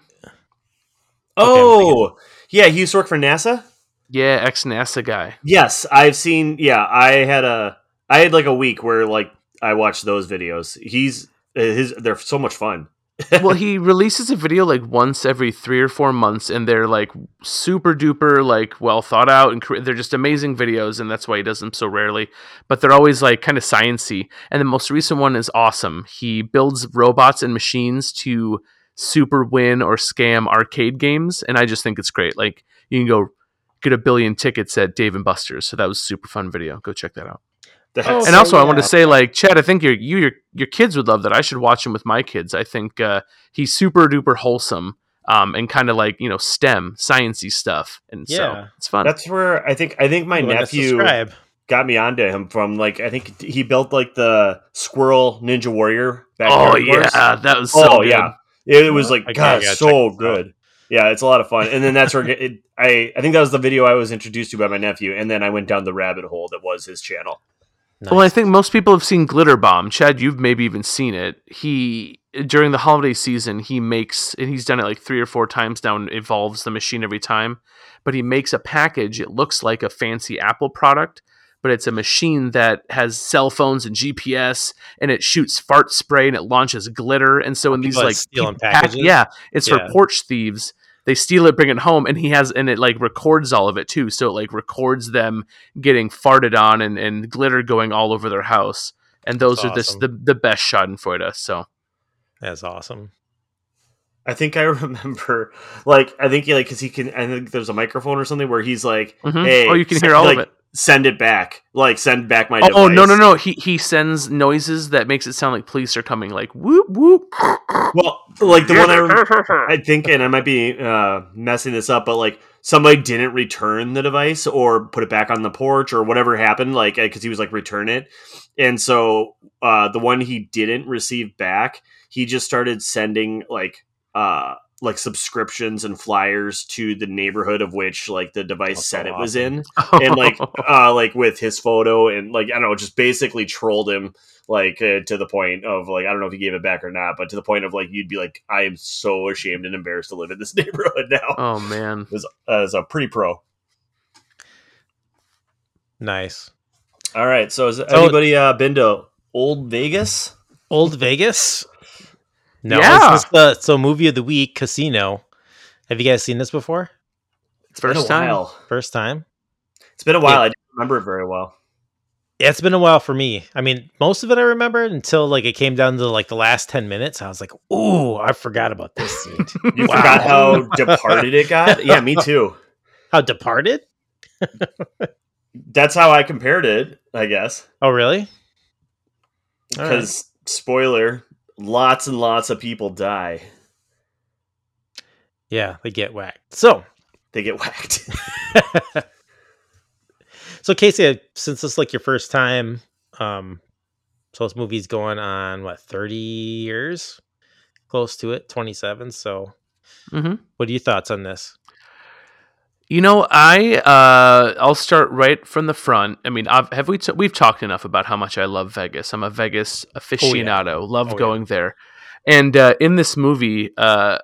Oh, yeah, he used to work for NASA. Yeah, ex NASA guy. Yes, I've seen. Yeah, I had a. I had like a week where like I watched those videos. He's Eh, his. They're so much fun. well, he releases a video like once every three or four months, and they're like super duper, like well thought out, and cre- they're just amazing videos, and that's why he does them so rarely. But they're always like kind of sciency. And the most recent one is awesome. He builds robots and machines to super win or scam arcade games, and I just think it's great. Like you can go get a billion tickets at Dave and Buster's, so that was super fun video. Go check that out. That's- Oh, And So, also, I want to say, like, Chad, I think your you your your kids would love that. I should watch him with my kids. I think uh, he's super duper wholesome, um, and kind of like you know STEM sciency stuff, and so it's fun. that's where I think I think my Ooh, I must nephew got me onto him from like I think he built like the Squirrel Ninja Warrior. oh yeah, course. that was so oh good. yeah, it was like I God, so check this out. good. Yeah, it's a lot of fun. And then that's where it, I I think that was the video I was introduced to by my nephew, and then I went down the rabbit hole that was his channel. Well, I think most people have seen Glitter Bomb. Chad, you've maybe even seen it. He during the holiday season, he makes, and he's done it like three or four times now and evolves the machine every time. But he makes a package. It looks like a fancy Apple product, but it's a machine that has cell phones and GPS, and it shoots fart spray and it launches glitter. And so in these People like steal in pack- packages? yeah, it's Yeah. for porch thieves. They steal it, bring it home, and he has, and it like records all of it too. So it like records them getting farted on and, and glitter going all over their house. And those That's are this awesome. the the best Schadenfreude. So That's awesome. I think I remember, like, I think he like because he can. I think there's a microphone or something where he's like, Mhm. "Hey, oh, you can hear all like, of it. Send it back, like send back my." Oh, oh, no no no! He he sends noises that makes it sound like police are coming, like whoop whoop. Well, like the one I, rem- I think, and I might be uh, messing this up, but like somebody didn't return the device or put it back on the porch or whatever happened, like because he was like return it, and so uh, the one he didn't receive back, he just started sending like uh like subscriptions and flyers to the neighborhood of which like the device That's said so it was in. And like uh like with his photo and like i don't know just basically trolled him like uh, to the point of like i don't know if he gave it back or not but to the point of like you'd be like i am so ashamed and embarrassed to live in this neighborhood now. Oh man, it was uh, it was a pretty pro. Nice. all right so has anybody uh been to old vegas? Old Vegas. No, Yeah. it's just the so movie of the week, Casino. Have you guys seen this before? it's been First a time? while First time? it's been a while Yeah. i didn't remember it very well Yeah, it's been a while for me. I mean, most of it I remembered until like it came down to like the last ten minutes. I was like, "Ooh, I forgot about this scene." you Wow. forgot how departed it got yeah me too How Departed? that's how i compared it i guess Oh, really? All right. because spoiler lots and lots of people die Yeah, they get whacked. So, they get whacked so Casey, since this is like your first time, um, so this movie's going on what thirty years, close to it, twenty seven. So, Mhm. what are your thoughts on this? You know, I uh, I'll start right from the front. I mean, I've, have we t- we've talked enough about how much I love Vegas. I'm a Vegas aficionado. Love Oh, yeah. going there. And uh, in this movie, uh,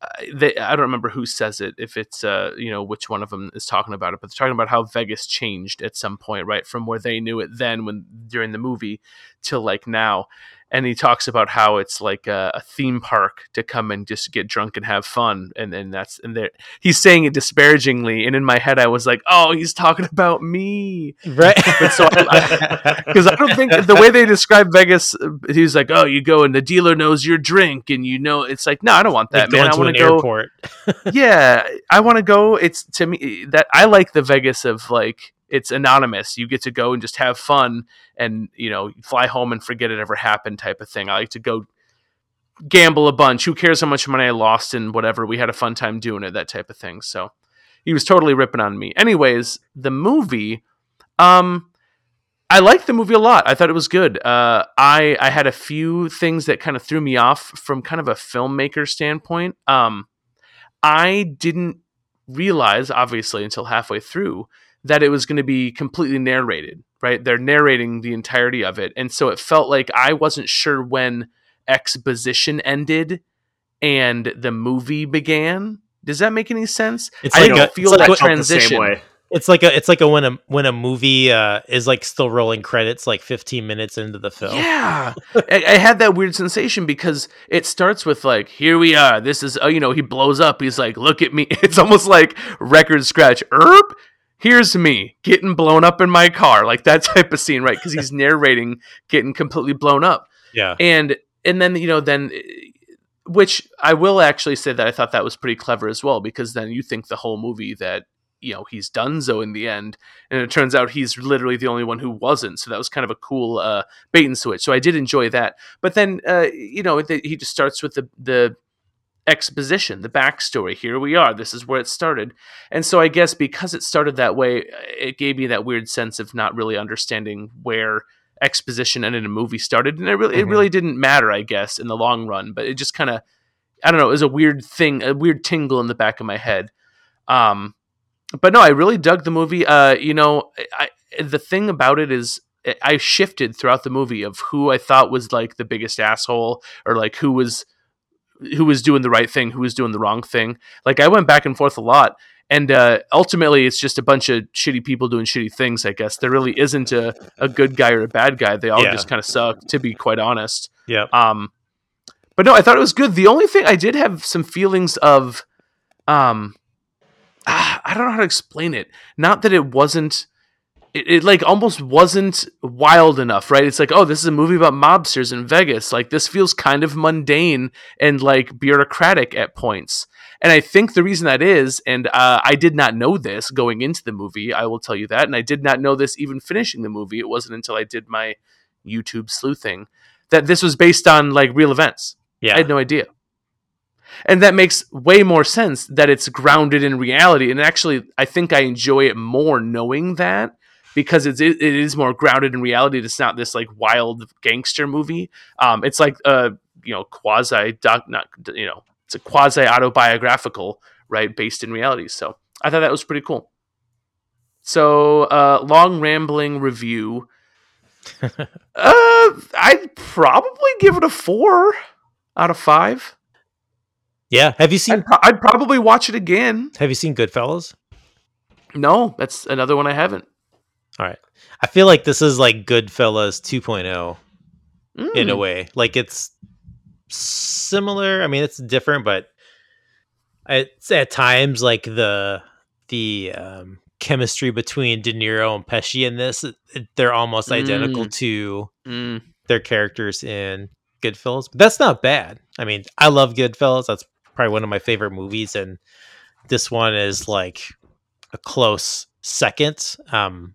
I- they, I don't remember who says it. If it's uh, you know which one of them is talking about it, but they're talking about how Vegas changed at some point, right, from where they knew it then, when during the movie, till like now. And he talks about how it's like a, a theme park to come and just get drunk and have fun, and and that's and there he's saying it disparagingly, and in my head I was like, oh, he's talking about me, Right. But so because I don't think the way they describe Vegas, he's like, oh, you go and the dealer knows your drink, and you know it's like, no, I don't want that, Like man. I want an to go. airport. Yeah, I want to go. It's to me that I like the Vegas of like it's anonymous. You get to go and just have fun, and you know, fly home and forget it ever happened type of thing. I like to go gamble a bunch. Who cares how much money I lost and whatever? We had a fun time doing it, that type of thing. So he was totally ripping on me. Anyways, the movie, um, I liked the movie a lot. I thought it was good. Uh, I I had a few things that kind of threw me off from kind of a filmmaker standpoint. Um, I didn't realize, obviously, until halfway through, that it was going to be completely narrated. Right? They're narrating the entirety of it, and so it felt like I wasn't sure when exposition ended and the movie began. Does that make any sense? It's I like didn't a, feel that like, I felt the same transition. it's like a it's like a when a when a movie uh, is like still rolling credits like 15 minutes into the film. Yeah, I, I had that weird sensation because it starts with like, "Here we are. This is," oh, you know, he blows up. He's like, "Look at me." It's almost like record scratch. Erp. Here's me getting blown up in my car, like that type of scene, right? Because he's narrating getting completely blown up, Yeah. and and then you know then, eh, which I will actually say that I thought that was pretty clever as well, because then you think the whole movie that you know he's Dunzo in the end, and it turns out he's literally the only one who wasn't. So that was kind of a cool uh, bait and switch. So I did enjoy that. But then uh, you know the, he just starts with the the exposition, the backstory. Here we are. This is where it started. And so I guess because it started that way, it gave me that weird sense of not really understanding where exposition and in a movie started. And it really it Mhm. really didn't matter, I guess, in the long run. But it just kind of I don't know, it was a weird thing, a weird tingle in the back of my head. Um but no, I really dug the movie. Uh, you know, I, the thing about it is I shifted throughout the movie of who I thought was like the biggest asshole or like who was who was doing the right thing, who was doing the wrong thing. Like I went back and forth a lot. And uh, ultimately, it's just a bunch of shitty people doing shitty things. I guess there really isn't a, a good guy or a bad guy. They all Yeah. just kind of suck, to be quite honest. Yeah. Um, but no, I thought it was good. The only thing I did have some feelings of, um, ah, I don't know how to explain it. Not that it wasn't, it, it like almost wasn't wild enough, right? It's like, oh, this is a movie about mobsters in Vegas. Like this feels kind of mundane and like bureaucratic at points. And I think the reason that is, and uh, I did not know this going into the movie, I will tell you that, and I did not know this even finishing the movie. It wasn't until I did my YouTube sleuthing that this was based on like real events. Yeah. I had no idea. And that makes way more sense that it's grounded in reality. And actually, I think I enjoy it more knowing that because it's, it, it is more grounded in reality. It's not this like wild gangster movie. Um, it's like a you know quasi doc, not you know, it's a quasi autobiographical, right, based in reality. So I thought that was pretty cool. So uh, long rambling review. uh, I'd probably give it a four out of five. yeah. Have you seen I'd, pro- I'd probably watch it again. Have you seen Goodfellas? No, that's another one I haven't. All right. I feel like this is like Goodfellas 2.0 in a Mm. way. Like it's similar. I mean, it's different, but it's at times like the the um, chemistry between De Niro and Pesci in this, they're almost identical to Mm. their characters in Goodfellas. But that's not bad. I mean, I love Goodfellas. That's probably one of my favorite movies, and this one is like a close second. Um,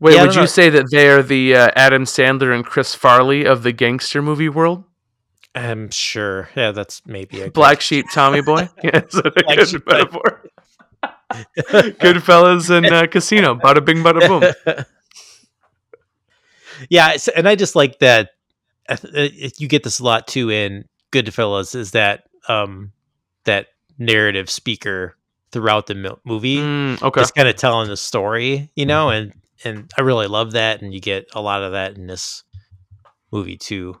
Wait, Yeah, would you know. say that they are the uh, Adam Sandler and Chris Farley of the gangster movie world? I'm sure. Yeah, that's maybe a Black Sheep, Tommy Boy. yeah, is that a Black good Sheep, metaphor? Goodfellas and uh, Casino. Bada bing, bada boom. yeah, and I just like that. uh, uh, You get this a lot too in Goodfellas. Is that um that narrative speaker throughout the movie? Mm, okay. just kind of telling the story, you know, and and I really love that, and you get a lot of that in this movie too.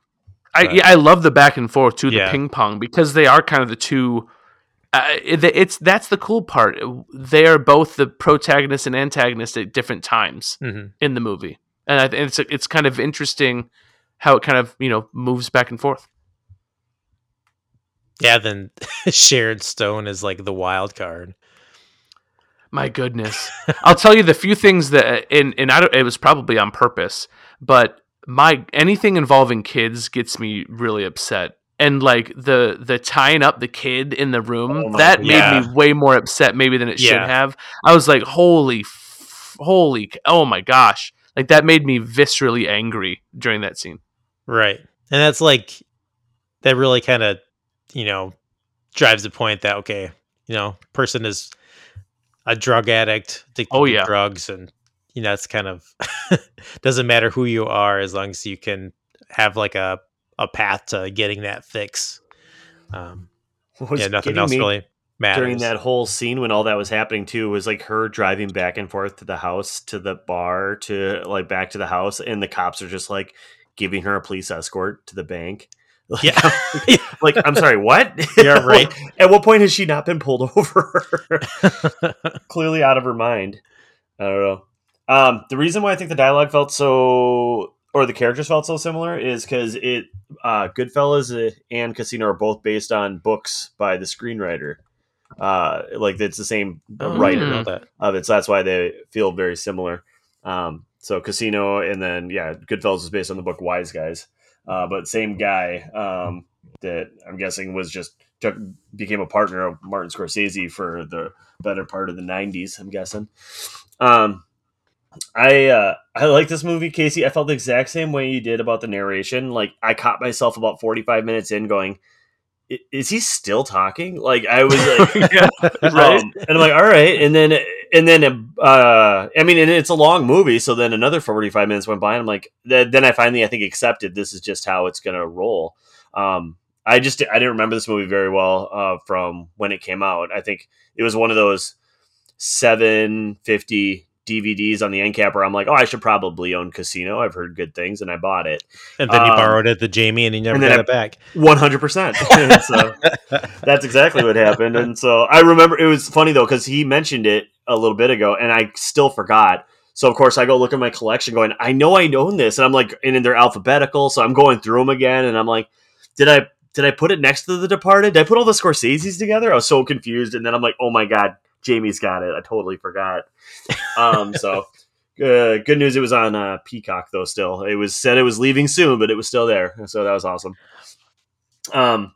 I, yeah, I love the back and forth too, the Yeah. ping pong, because they are kind of the two. Uh, it- it's that's the cool part. They are both the protagonist and antagonist at different times hmm in the movie, and I, think it's it's kind of interesting how it kind of you know moves back and forth. Yeah, then Sharon Stone is like the wild card. My goodness, I'll tell you the few things that, and and I don't, it was probably on purpose, but my anything involving kids gets me really upset. And like the the tying up the kid in the room Oh my that made Yeah. me way more upset maybe than it should have. I was like, holy, f- holy, oh my gosh! Like that made me viscerally angry during that scene. Right. And that's like that really kind of, you know, drives the point that okay, you know, person is a drug addict, addicted Oh, to yeah. drugs and you know, it's kind of doesn't matter who you are as long as you can have like a a path to getting that fix. Um What's yeah, nothing else me really matters. during that whole scene when all that was happening too was like her driving back and forth to the house to the bar to like back to the house and the cops are just like giving her a police escort to the bank like, Yeah. like i'm sorry what? Yeah, right. at what point has she not been pulled over? Clearly out of her mind. I don't know. Um the reason why i think the dialogue felt so or the characters felt so similar is because it uh goodfellas uh, and casino are both based on books by the screenwriter. Uh like it's the same Oh, writer didn't that. of it so that's why they feel very similar. Um so casino and then yeah goodfellas is based on the book wise guys uh but same guy um that i'm guessing was just took became a partner of martin scorsese for the better part of the 90s i'm guessing um I uh, I like this movie, Casey. I felt the exact same way you did about the narration. Like I caught myself about forty five minutes in, going, "Is he still talking?" Like I was like, yeah, right. um, and I'm like, all right. And then, and then, uh, I mean, it's a long movie. So then another 45 minutes went by and I'm like, then I finally, I think accepted this is just how it's to roll. Um, I just, I didn't remember this movie very well, uh, from when it came out. I think it was one of those 750 DVDs on the end cap capper. I'm like, oh, I should probably own Casino. I've heard good things, and I bought it. And then he Um, borrowed it to Jamie, and he never and got it back. One hundred percent. So that's exactly what happened. And so I remember it was funny though because he mentioned it a little bit ago, and I still forgot. So of course I go look at my collection, going, I know I own this, and I'm like, and they're alphabetical, so I'm going through them again, and I'm like, did I did I put it next to The Departed? Did I put all the Scorsese's together? I was so confused, and then I'm like, oh my god, Jamie's got it. I totally forgot. Um, so. Uh, good news, it was on uh, Peacock though. Still, it was said it was leaving soon, but it was still there, so that was awesome. Um,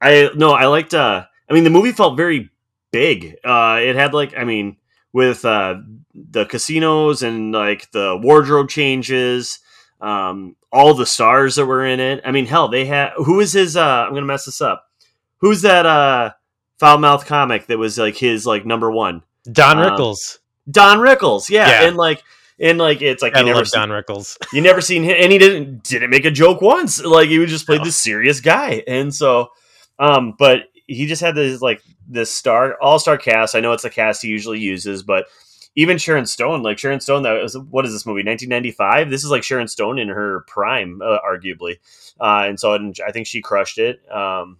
I no, I liked. Uh, I mean, the movie felt very big. Uh, it had like, I mean, with uh, the casinos and like the wardrobe changes, um, all the stars that were in it. I mean, hell, they had who is his? Uh, I'm gonna mess this up. Who's that? Uh, foul mouth comic that was like his like number one. Don Um, Rickles. Don Rickles, yeah, Yeah. and like. And like it's like I you never love see- Don Rickles. you never seen him and he didn't didn't make a joke once like he was just played No. this serious guy and so um but he just had this like this star all-star cast i know it's the cast he usually uses but even sharon stone like sharon stone that was what is this movie 1995 this is like sharon stone in her prime uh, arguably uh and so and i think she crushed it um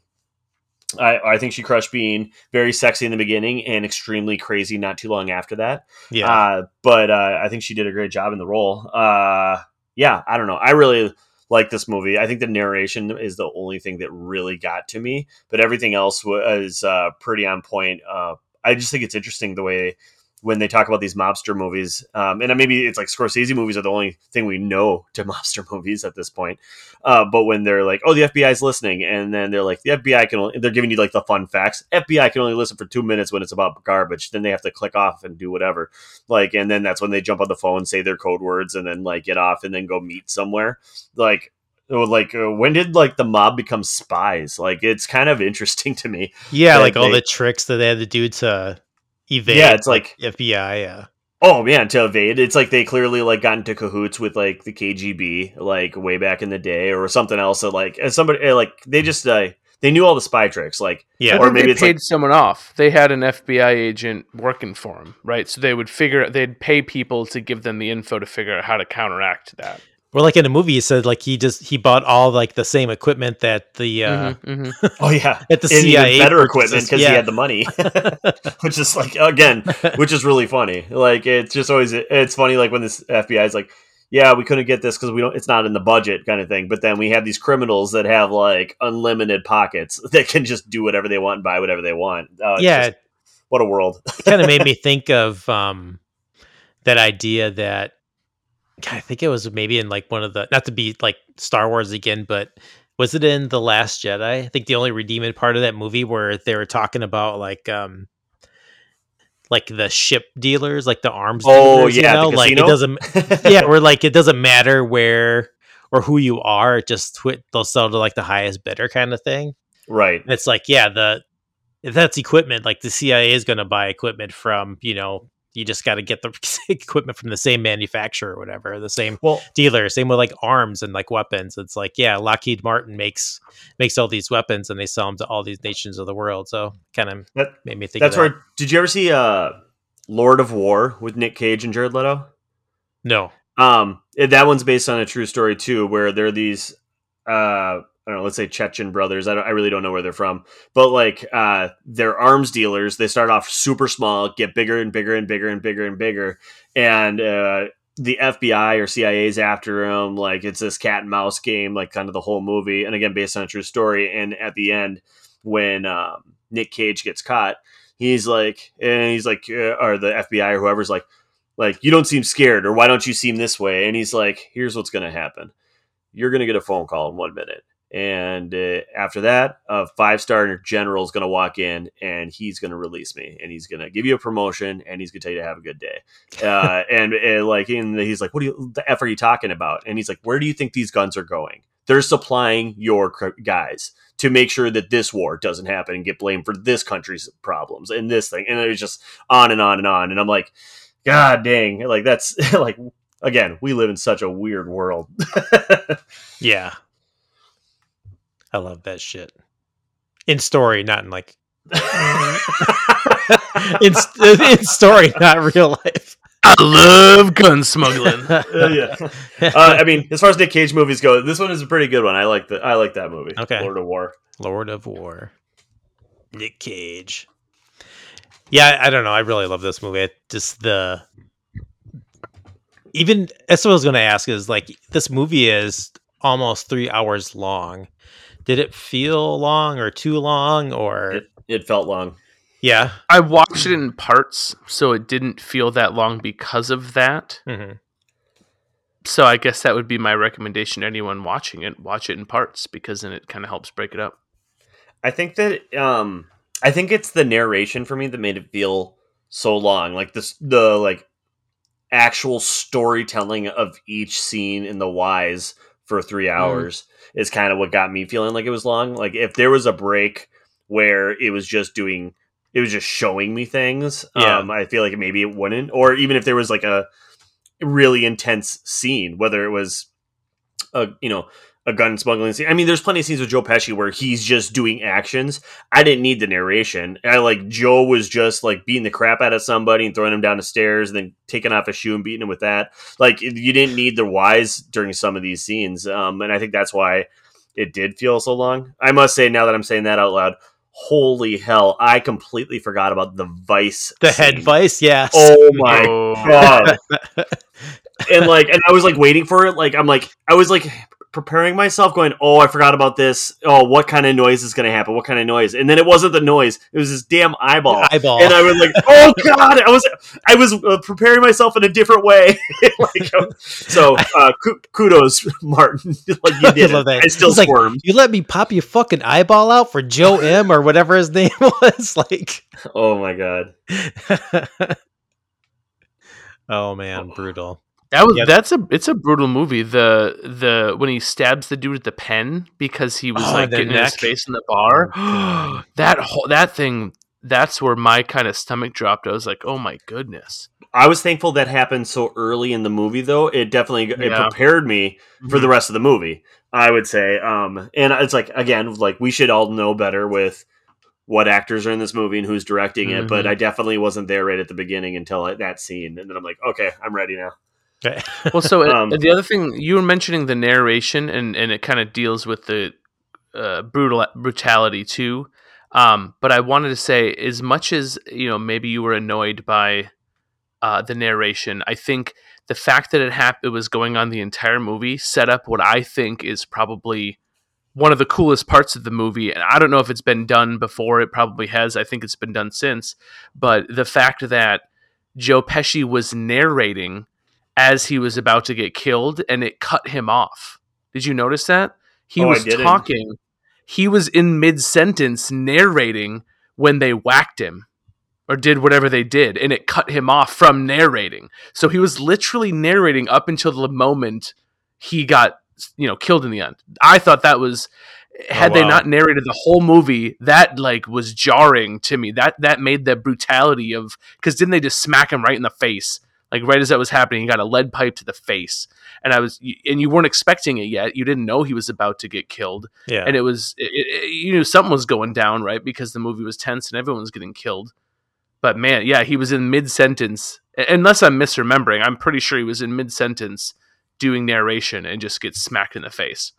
I, I think she crushed being very sexy in the beginning and extremely crazy not too long after that. Yeah. Uh, but uh, I think she did a great job in the role. Uh, yeah, I don't know. I really like this movie. I think the narration is the only thing that really got to me, but everything else was uh, pretty on point. Uh, I just think it's interesting the way when they talk about these mobster movies, um, and maybe it's like Scorsese movies are the only thing we know to mobster movies at this point. Uh, but when they're like, "Oh, the FBI's listening," and then they're like, "The FBI can," only, they're giving you like the fun facts. FBI can only listen for two minutes when it's about garbage. Then they have to click off and do whatever. Like, and then that's when they jump on the phone, say their code words, and then like get off and then go meet somewhere. Like. oh, Like uh, when did like the mob become spies? Like it's kind of interesting to me. yeah, like all the tricks that they had to do to evade. Yeah, it's like FBI. Yeah. Oh man, to evade. It's like they clearly like got into cahoots with like the KGB, like way back in the day, or something else. That like and somebody eh, like they just uh, they knew all the spy tricks. Like Yeah. Or maybe they it's paid like- someone off. They had an FBI agent working for them, right? So they would figure they'd pay people to give them the info to figure out how to counteract that. Or like in a movie, he said like he just he bought all like the same equipment that the uh Mhm, mhm. oh yeah, at the and even CIA better equipment because yeah. he had the money, which is like again, which is really funny. Like it's just always it's funny. Like when this FBI is like. Yeah, we couldn't get this because we don't. It's not in the budget, kind of thing. But then we have these criminals that have like unlimited pockets that can just do whatever they want and buy whatever they want. Oh, it's yeah, just- what a world! it kind of made me think of um that idea that God, I think it was maybe in like one of the not to be like Star Wars again, but was it in the Last Jedi? I think the only redeeming part of that movie where they were talking about like um like the ship dealers, like the arms. Oh, dealers, you yeah, the know? like it doesn't. yeah, where like it doesn't matter where or who you are, it just they'll sell to like the highest bidder kind of thing. right. And it's like, yeah, the if that's equipment, like the CIA is going to buy equipment from, you know, you just got to get the equipment from the same manufacturer or whatever, the same Well, dealer. Same with like arms and like weapons. It's like, yeah, Lockheed Martin makes makes all these weapons and they sell them to all these nations of the world. So kind of That- made me think. That's of that. where. Did you ever see uh, Lord of War with Nick Cage and Jared Leto? No, Um, that one's based on a true story too, where there are these, uh, I don't know, let's say Chechen brothers. I I really don't know where they're from, but like, uh, they're arms dealers. They start off super small, get bigger and bigger and bigger and bigger and bigger, and uh, the FBI or CIA's after them. Like it's this cat and mouse game, like kind of the whole movie. And again, based on a true story. And at the end, when um, Nick Cage gets caught, he's like, and he's like, uh, or the FBI or whoever's like like you don't seem scared or why don't you seem this way and he's like here's what's going to happen you're going to get a phone call in one minute and uh, after that a five star general is going to walk in and he's going to release me and he's going to give you a promotion and he's going to tell you to have a good day. Uh, and, and like and he's like what do you the f are you talking about? And he's like where do you think these guns are going? They're supplying your guys to make sure that this war doesn't happen and get blamed for this country's problems and this thing. And it was just on and on and on. And i'm like God dang. Like that's like again, we live in such a weird world. yeah, I love that shit. In story, not in like in, in story, not real life. I love gun smuggling. Uh, yeah. Uh, I mean, as far as Nick Cage movies go, this one is a pretty good one. I like the I like that movie. Okay. Lord of War. Lord of War. Nick Cage. Yeah, I don't know. I really love this movie. It just the even that's what I was going to ask is like this movie is almost three hours long. Did it feel long or too long or It, it felt long. yeah? I watched it in parts, so it didn't feel that long because of that. hmm So I guess that would be my recommendation to anyone watching it. Watch it in parts because then it kind of helps break it up. I think that um I think it's the narration for me that made it feel so long. Like this the like actual storytelling of each scene in the wise for 3 hours is kind of what got me feeling like it was long. Like if there was a break where it was just doing it was just showing me things, Yeah. um I feel like maybe it wouldn't or even if there was like a really intense scene whether it was a you know a gun smuggling scene. I mean, there's plenty of scenes with Joe Pesci where he's just doing actions. I didn't need the narration. I like Joe was just like beating the crap out of somebody and throwing him down the stairs, and then taking off a shoe and beating him with that. Like you didn't need the whys during some of these scenes, um, and I think that's why it did feel so long. I must say, now that I'm saying that out loud, holy hell, I completely forgot about the Vice, The head vice, yes. Oh my Oh. god! and like, and I was like waiting for it. Like, I'm like, I was like preparing myself, going, "Oh, I forgot about this. Oh, what kind of noise is going to happen? What kind of noise?" And then it wasn't the noise; it was this damn eyeball. Eyeball. And I was like, "Oh God!" I was, I was uh, preparing myself in a different way. like, um, so uh, kudos, Martin. like you did. I love it. that. I still He's like, you let me pop your fucking eyeball out for Joe M or whatever his name was. Like, oh my God! oh man, brutal. That was Yeah. that's a it's a brutal movie. The the when he stabs the dude with the pen because he was Oh, like getting in his face in the bar. Oh, that whole that thing that's where my kind of stomach dropped. I was like, oh my goodness. I was thankful that happened so early in the movie, though. It definitely it Yeah. prepared me for the rest of the movie. I would say, um, and it's like again, like we should all know better with what actors are in this movie and who's directing it. But Mhm. I definitely wasn't there right at the beginning until that scene, and then I'm like, okay, I'm ready now. Okay. Well, so uh, Um, the other thing you were mentioning the narration, and and it kind of deals with the uh, brutal brutality too. Um, but I wanted to say, as much as you know, maybe you were annoyed by uh, the narration, I think the fact that it hap- it was going on the entire movie set up what I think is probably one of the coolest parts of the movie. And I don't know if it's been done before. It probably has. I think it's been done since. But the fact that Joe Pesci was narrating as he was about to get killed and it cut him off. Did you notice that? He Oh, was talking. He was in mid sentence narrating when they whacked him or did whatever they did and it cut him off from narrating. So he was literally narrating up until the moment he got you know killed in the end. I thought that was oh, had Oh, they not narrated the whole movie, that like was jarring to me. That that made the brutality of because didn't they just smack him right in the face? Like right as that was happening, he got a lead pipe to the face, and I was and you weren't expecting it yet. You didn't know he was about to get killed, Yeah. and it was it, it, you knew something was going down, right? Because the movie was tense and everyone was getting killed. But man, yeah, he was in mid sentence. Unless I'm misremembering, I'm pretty sure he was in mid sentence doing narration and just gets smacked in the face.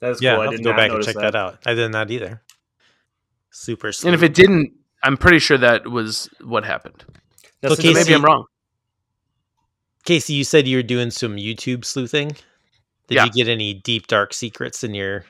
That's yeah, cool. I'll I have to did go back and check that. out. I did not that either. Super sweet. And if it didn't, I'm pretty sure that was what happened. So So Casey- maybe I'm wrong. Casey, you said you were doing some YouTube sleuthing. Did Yeah. you get any deep dark secrets in your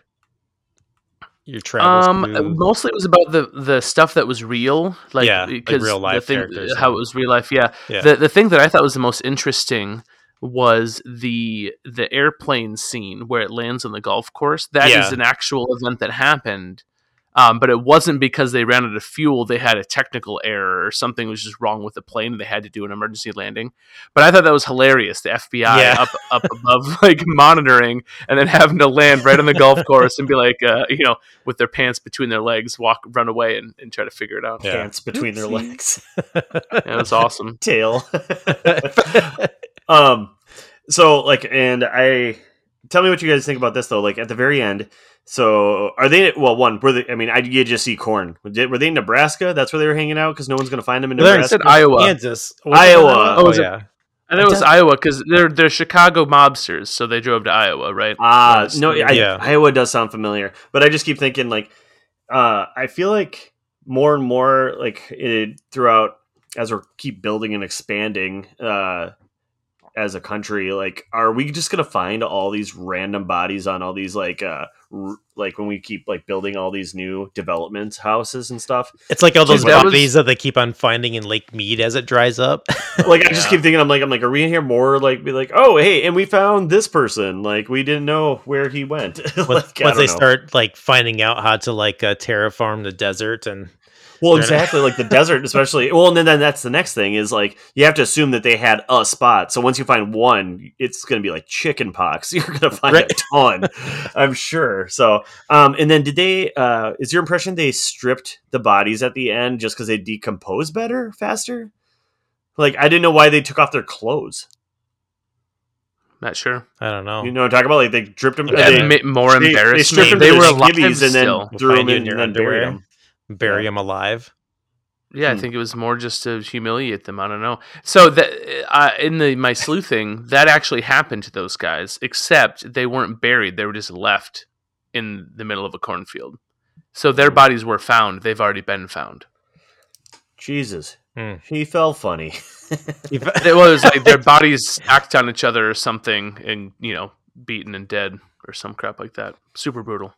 your travels? Um, through- mostly it was about the the stuff that was real, like Yeah, like real life the thing, how it was real life. Yeah. yeah. the the thing that I thought was the most interesting was the the airplane scene where it lands on the golf course. That is Yeah. an actual event that happened. Um, but it wasn't because they ran out of fuel. They had a technical error or something was just wrong with the plane. and They had to do an emergency landing. But I thought that was hilarious. The FBI Yeah. up up above, like monitoring, and then having to land right on the golf course and be like, uh, you know, with their pants between their legs, walk, run away, and, and try to figure it out. Yeah. pants between their legs, Yeah, it was awesome. tail. um, so like, and I tell me what you guys think about this though. Like at the very end, so are they? Well, one were they? I mean, I you just see corn. Did, were they in Nebraska? That's where they were hanging out because no one's going to find them in They're I Nebraska. said Iowa. Kansas, Iowa. Oh, Oh, is it- yeah. I think it was I Iowa because they're they're Chicago mobsters, so they drove to Iowa, right? Ah, no, I, Yeah. Iowa does sound familiar, but I just keep thinking like, uh, I feel like more and more like it throughout as we keep building and expanding, uh, as a country, like, are we just gonna find all these random bodies on all these like, uh, r- like when we keep like building all these new developments, houses and stuff? It's like all Dude, those that was- bodies that they keep on finding in Lake Mead as it dries up. Like, I just Yeah. keep thinking, I'm like, I'm like, are we gonna hear more? Like, be like, oh, hey, and we found this person. Like, we didn't know where he went. once, like, I once they know. start like finding out how to like uh, terraform the desert and Well, exactly, like the desert, especially. Well, and then, then that's the next thing is like you have to assume that they had a spot. So once you find one, it's going to be like chicken pox. You're going to find Right. a ton, I'm sure. So, um, and then did they? Uh, is your impression they stripped the bodies at the end just because they decompose better, faster? Like I didn't know why they took off their clothes. Not sure. I don't know. You know, what I'm talking about like they dripped them. Yeah, they, Admit more they, they stripped them They, were their alive skivvies and then still. threw them you in in your and then buried underwear. them. Bury Yeah. them alive. Yeah, I Hmm. think it was more just to humiliate them. I don't know. So that uh, in the my sleuthing, that actually happened to those guys, except they weren't buried; they were just left in the middle of a cornfield. So their bodies were found; they've already been found. Jesus, Hmm. he fell funny. It was like their bodies stacked on each other or something, and you know, beaten and dead or some crap like that. Super brutal.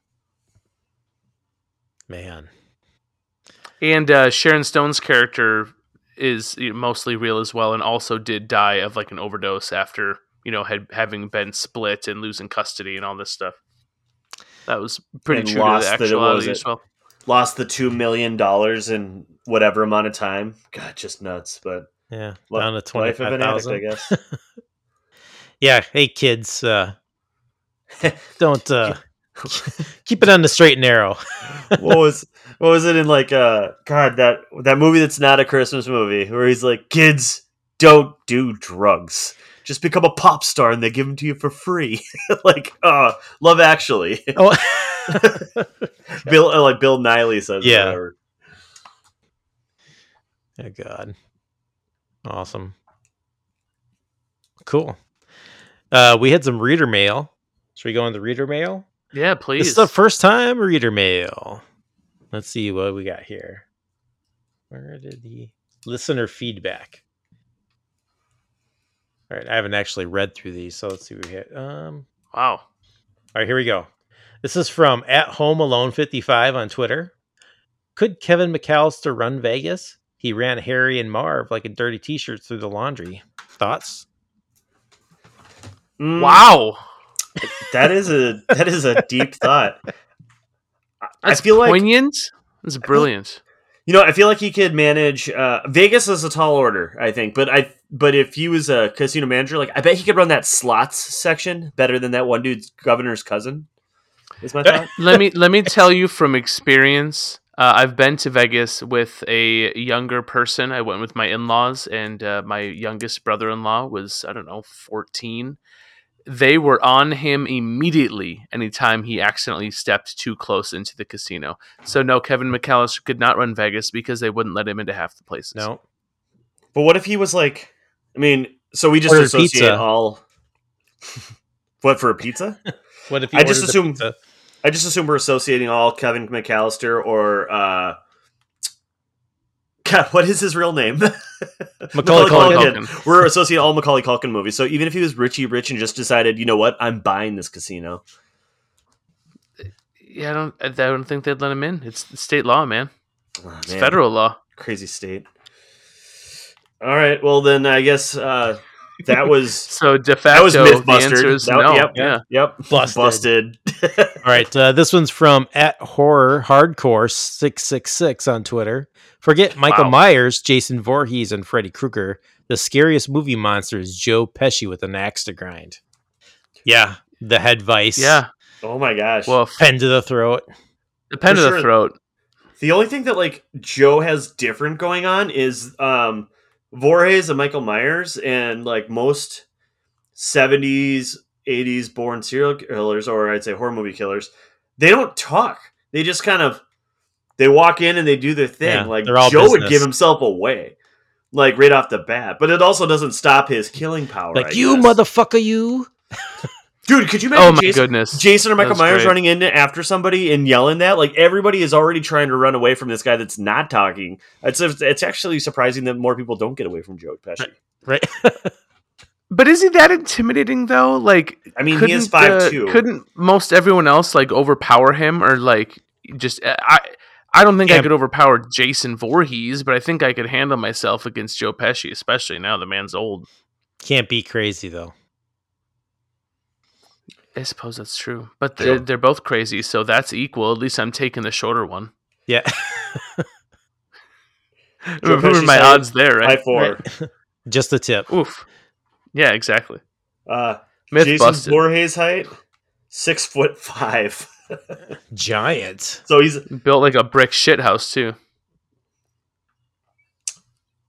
Man. And uh, Sharon Stone's character is you know, mostly real as well, and also did die of like an overdose after you know had having been split and losing custody and all this stuff. That was pretty And true to lost the that it actuality was as well. lost the two million dollars in whatever amount of time. God, just nuts. But Yeah. li- Down to life of an addict, I guess. Yeah. Hey, kids. Uh, don't uh, keep it on the straight and narrow. what was what was it in like uh God that that movie that's not a Christmas movie where he's like, kids don't do drugs. Just become a pop star and they give them to you for free. like, uh, Love Actually. Oh. Bill, uh, like Bill Niley says. Yeah. whatever. oh, God. Awesome. Cool. Uh, we had some reader mail. Should we go into reader mail? Yeah, This please. is the first time reader mail. Let's see what we got here. Where did the listener feedback? All right, I haven't actually read through these, so let's see what we hit. Um, wow. all right, here we go. This is from at home alone 55 on Twitter. Could Kevin McAllister run Vegas? He ran Harry and Marv like a dirty t-shirt through the laundry. Thoughts? Mm, Wow. That is a that is a deep thought. I- I That's feel like poignant. That's brilliant. You know, I feel like he could manage. Uh, Vegas is a tall order, I think. But I, but if he was a casino manager, like I bet he could run that slots section better than that one dude's governor's cousin. Is my thought. let me let me tell you from experience. Uh, I've been to Vegas with a younger person. I went with my in-laws, and uh, my youngest brother-in-law was I don't know fourteen. They were on him immediately anytime he accidentally stepped too close into the casino. So no, Kevin McAllister could not run Vegas because they wouldn't let him into half the places. No. but what if he was like? I mean, so we just Ordered associate pizza. all. what for a pizza? What if I just assume- pizza? I just assume we're associating all Kevin McAllister or. uh God, what is his real name? Macaulay Culkin. We're associating all Macaulay Culkin movies. So even if he was Richie Rich and just decided, you know what, I'm buying this casino. Yeah, I don't. I don't think they'd let him in. It's state law, man. Oh, It's federal law. crazy state. All right, well then I guess uh, that was So de that facto, was the answer is That- no. Yep, Yeah. yep, Busted. busted. All right, uh, this one's from at horror hardcore six six six on Twitter. Forget Michael Wow. Myers, Jason Voorhees, and Freddy Krueger. The scariest movie monster is Joe Pesci with an axe to grind. Yeah, the head vice. Yeah. oh my gosh. Well, pen to the throat. the pen For to the throat. The only thing that like Joe has different going on is um Voorhees and Michael Myers and like most 70s '80s born serial killers, or I'd say horror movie killers, they don't talk. They just kind of they walk in and they do their thing. Yeah, like Joe would give himself away, like right off the bat. But it also doesn't stop his killing power. like I you guess. motherfucker, you. dude. Could you oh imagine Oh my Jason, goodness. Jason or Michael Myers great. running in after somebody and yelling that? Like everybody is already trying to run away from this guy that's not talking. It's it's actually surprising that more people don't get away from Joe Pesci. Right. But is he that intimidating though? Like, I mean, he is couldn't, uh, 5'2". Couldn't most everyone else like overpower him or like just uh, I? I don't think I could overpower Jason Voorhees, but I think I could handle myself against Joe Pesci, especially now the man's old. Can't be crazy though. I suppose that's true, but they're, they're both crazy, so that's equal. At least I'm taking the shorter one. Yeah. Joe What are my height, odds there, right? Five four. Right. Just the tip. Oof. Yeah, exactly. Uh, Myth Jason busted. Voorhees height six foot five. Giant. so he's Built like a brick shit house too.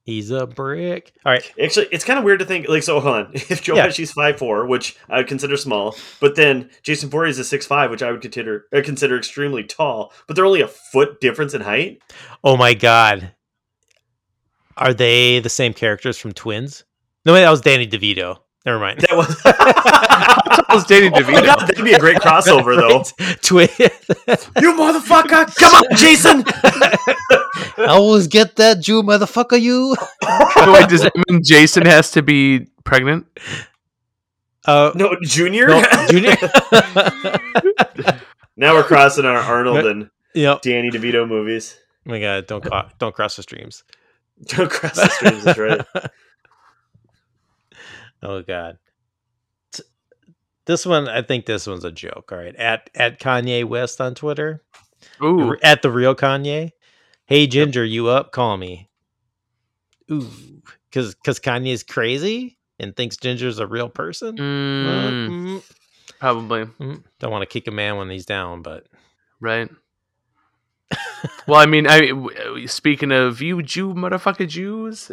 He's a brick. All right. actually it's kind of weird to think like so. Hold on, if Joe Yeah. Pesci's five four, which I would consider small, but then Jason Voorhees is six five, which I would consider uh, consider extremely tall, but they're only a foot difference in height. Oh my god. Are they the same characters from Twins? No, wait, that was Danny DeVito. Never mind. That was. That was Danny Oh DeVito. God, that'd be a great crossover, though. Twin. You motherfucker! Come on, Jason! I always get that Jew motherfucker you. So wait, does that mean Jason has to be pregnant? Uh, No, Junior. no, Junior. now we're crossing our Arnold and yep. Danny DeVito movies. Oh my god, don't don't cross the streams. Don't cross the streams. That's right. Oh god. T- This one, I think this one's a joke. All right, at at Kanye West on Twitter, Ooh, at the real Kanye. Hey Ginger, you up? Call me. Ooh, because because Kanye's crazy and thinks Ginger's a real person. Mm, Mm, probably mm. Don't want to kick a man when he's down, but right. well, I mean, I speaking of you, Jew motherfucker Jews.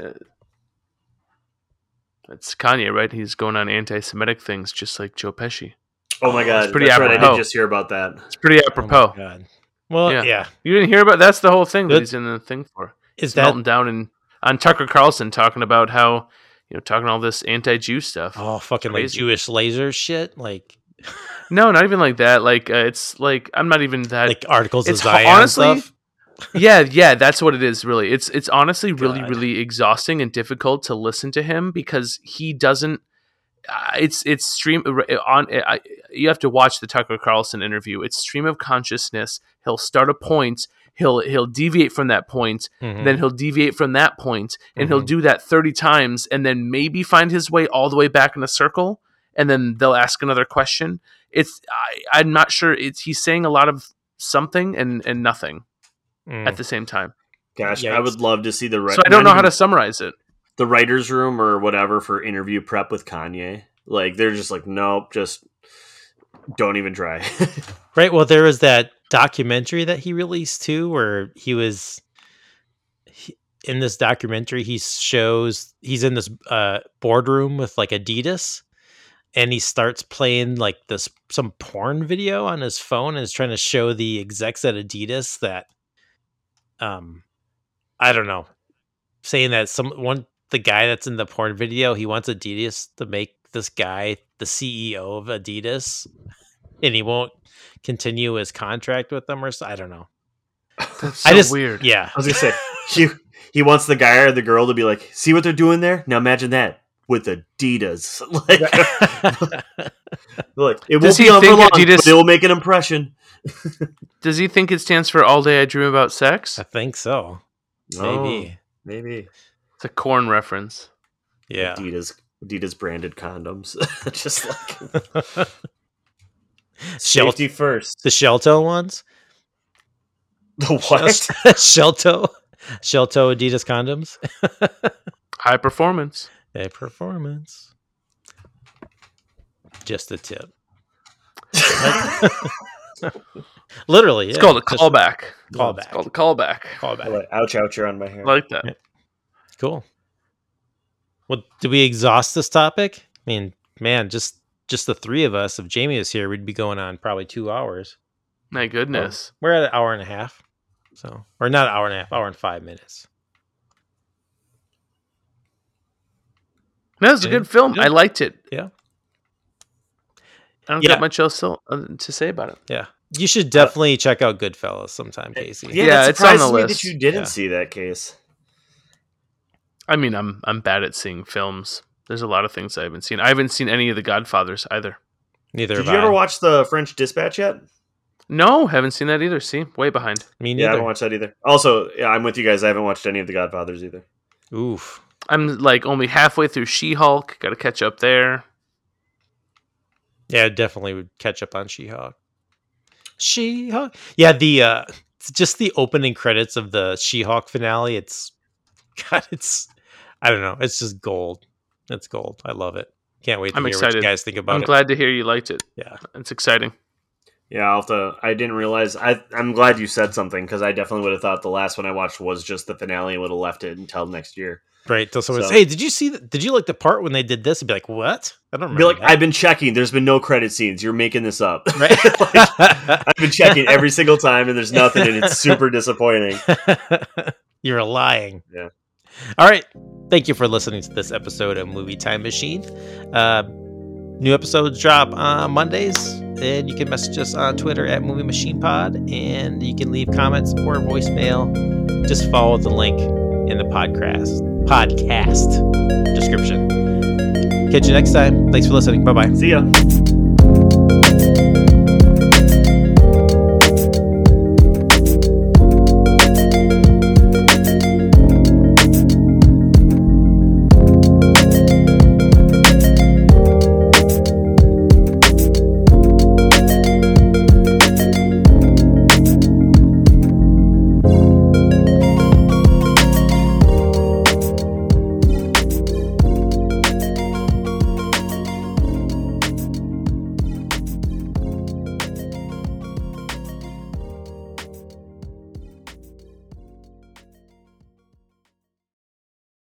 That's Kanye, right? He's going on anti-Semitic things, just like Joe Pesci. Oh my god, It's pretty that's right. I did just hear about that. It's pretty oh my apropos. god. Well, Yeah. yeah. you didn't hear about that's the whole thing that That- he's in the thing for. Is He's that melting down and on Tucker Carlson talking about how you know talking all this anti-Jew stuff. oh fucking like Jewish laser shit? Like No, not even like that. Like uh, it's like I'm not even that. like articles of Zion honestly- stuff. yeah, yeah, that's what it is. Really, it's it's honestly really God. really exhausting and difficult to listen to him because he doesn't. Uh, it's it's stream on. I, you have to watch the Tucker Carlson interview. It's stream of consciousness. He'll start a point. He'll he'll deviate from that point. Mhm. Then he'll deviate from that point, and he'll Mhm. do that thirty times, and then maybe find his way all the way back in a circle. And then they'll ask another question. It's I, I'm not sure. It's he's saying a lot of something and and nothing Mm. at the same time. Gosh, I would love to see the right. So I don't know how to summarize it. the writers' room or whatever for interview prep with Kanye. Like they're just like, nope, just don't even try. Right. Well, there was that documentary that he released too, where he was he, in this documentary. He shows he's in this uh, boardroom with like Adidas, and he starts playing like this some porn video on his phone, and is trying to show the execs at Adidas that, um, I don't know, saying that some one the guy that's in the porn video he wants Adidas to make this guy the CEO of Adidas, and he won't continue his contract with them or so. I don't know. That's I so just weird. Yeah. I was gonna say he he wants the guy or the girl to be like, see what they're doing there? Now imagine that with Adidas. Like, like it Does won't be on for long, Adidas- but it will make an impression. Does he think it stands for All Day I Dream About Sex? I think so. Oh, Maybe. maybe It's a corn reference. Yeah. Adidas Adidas branded condoms. just like Shel- safety first. the Shelto ones. The what? Shelto. Shelto Adidas condoms. High performance. A performance. Just a tip. Literally. It's yeah, called a callback. Callback. It's called a callback. Callback. Like, ouch, ouch, you're on my hair. I like that. Yeah. Cool. Well, do we exhaust this topic? I mean, man, just just the three of us, if Jamie was here, we'd be going on probably two hours. My goodness. We're at an hour and a half. So, or not an hour and a half, hour and five minutes. That was a good film. Yeah. I liked it. Yeah. I don't Yeah. got much else to, uh, to say about it. Yeah. You should definitely check out Goodfellas sometime, Casey. Yeah, Yeah, it's on the surprises me list. that you didn't Yeah. see that case. I mean, I'm I'm bad at seeing films. There's a lot of things I haven't seen. I haven't seen any of the Godfathers either. Neither Did have you ever I. watch the French Dispatch yet? No, haven't seen that either. See, way behind. Me Yeah, I haven't watched that either. Also, yeah, I'm with you guys. I haven't watched any of the Godfathers either. Oof. I'm like only halfway through She-Hulk. Got to catch up there. Yeah, definitely would catch up on She-Hulk. She-Hulk. Yeah, the uh it's just the opening credits of the She-Hulk finale. It's God, it's I don't know. It's just gold. It's gold. I love it. Can't wait to I'm hear what excited. you guys think about it. I'm glad to hear you liked it. Yeah. It's exciting. Yeah, I'll have to. I didn't realize. I, I'm glad you said something because I definitely would have thought the last one I watched was just the finale and would have left it until next year. Right. Till someone So- says, "Hey, did you see? The, did you like the part when they did this?" And be like, "What? I don't remember." Be like, that." I've been checking. There's been no credit scenes. You're making this up. right. I've been checking every single time, and there's nothing, and it's super disappointing. You're lying. Yeah. All right. Thank you for listening to this episode of Movie Time Machine. Uh, new episodes drop on Mondays, and you can message us on Twitter at Movie Machine Pod, and you can leave comments or voicemail. Just follow the link in the podcast podcast description. Catch you next time. Thanks for listening. Bye bye. See ya.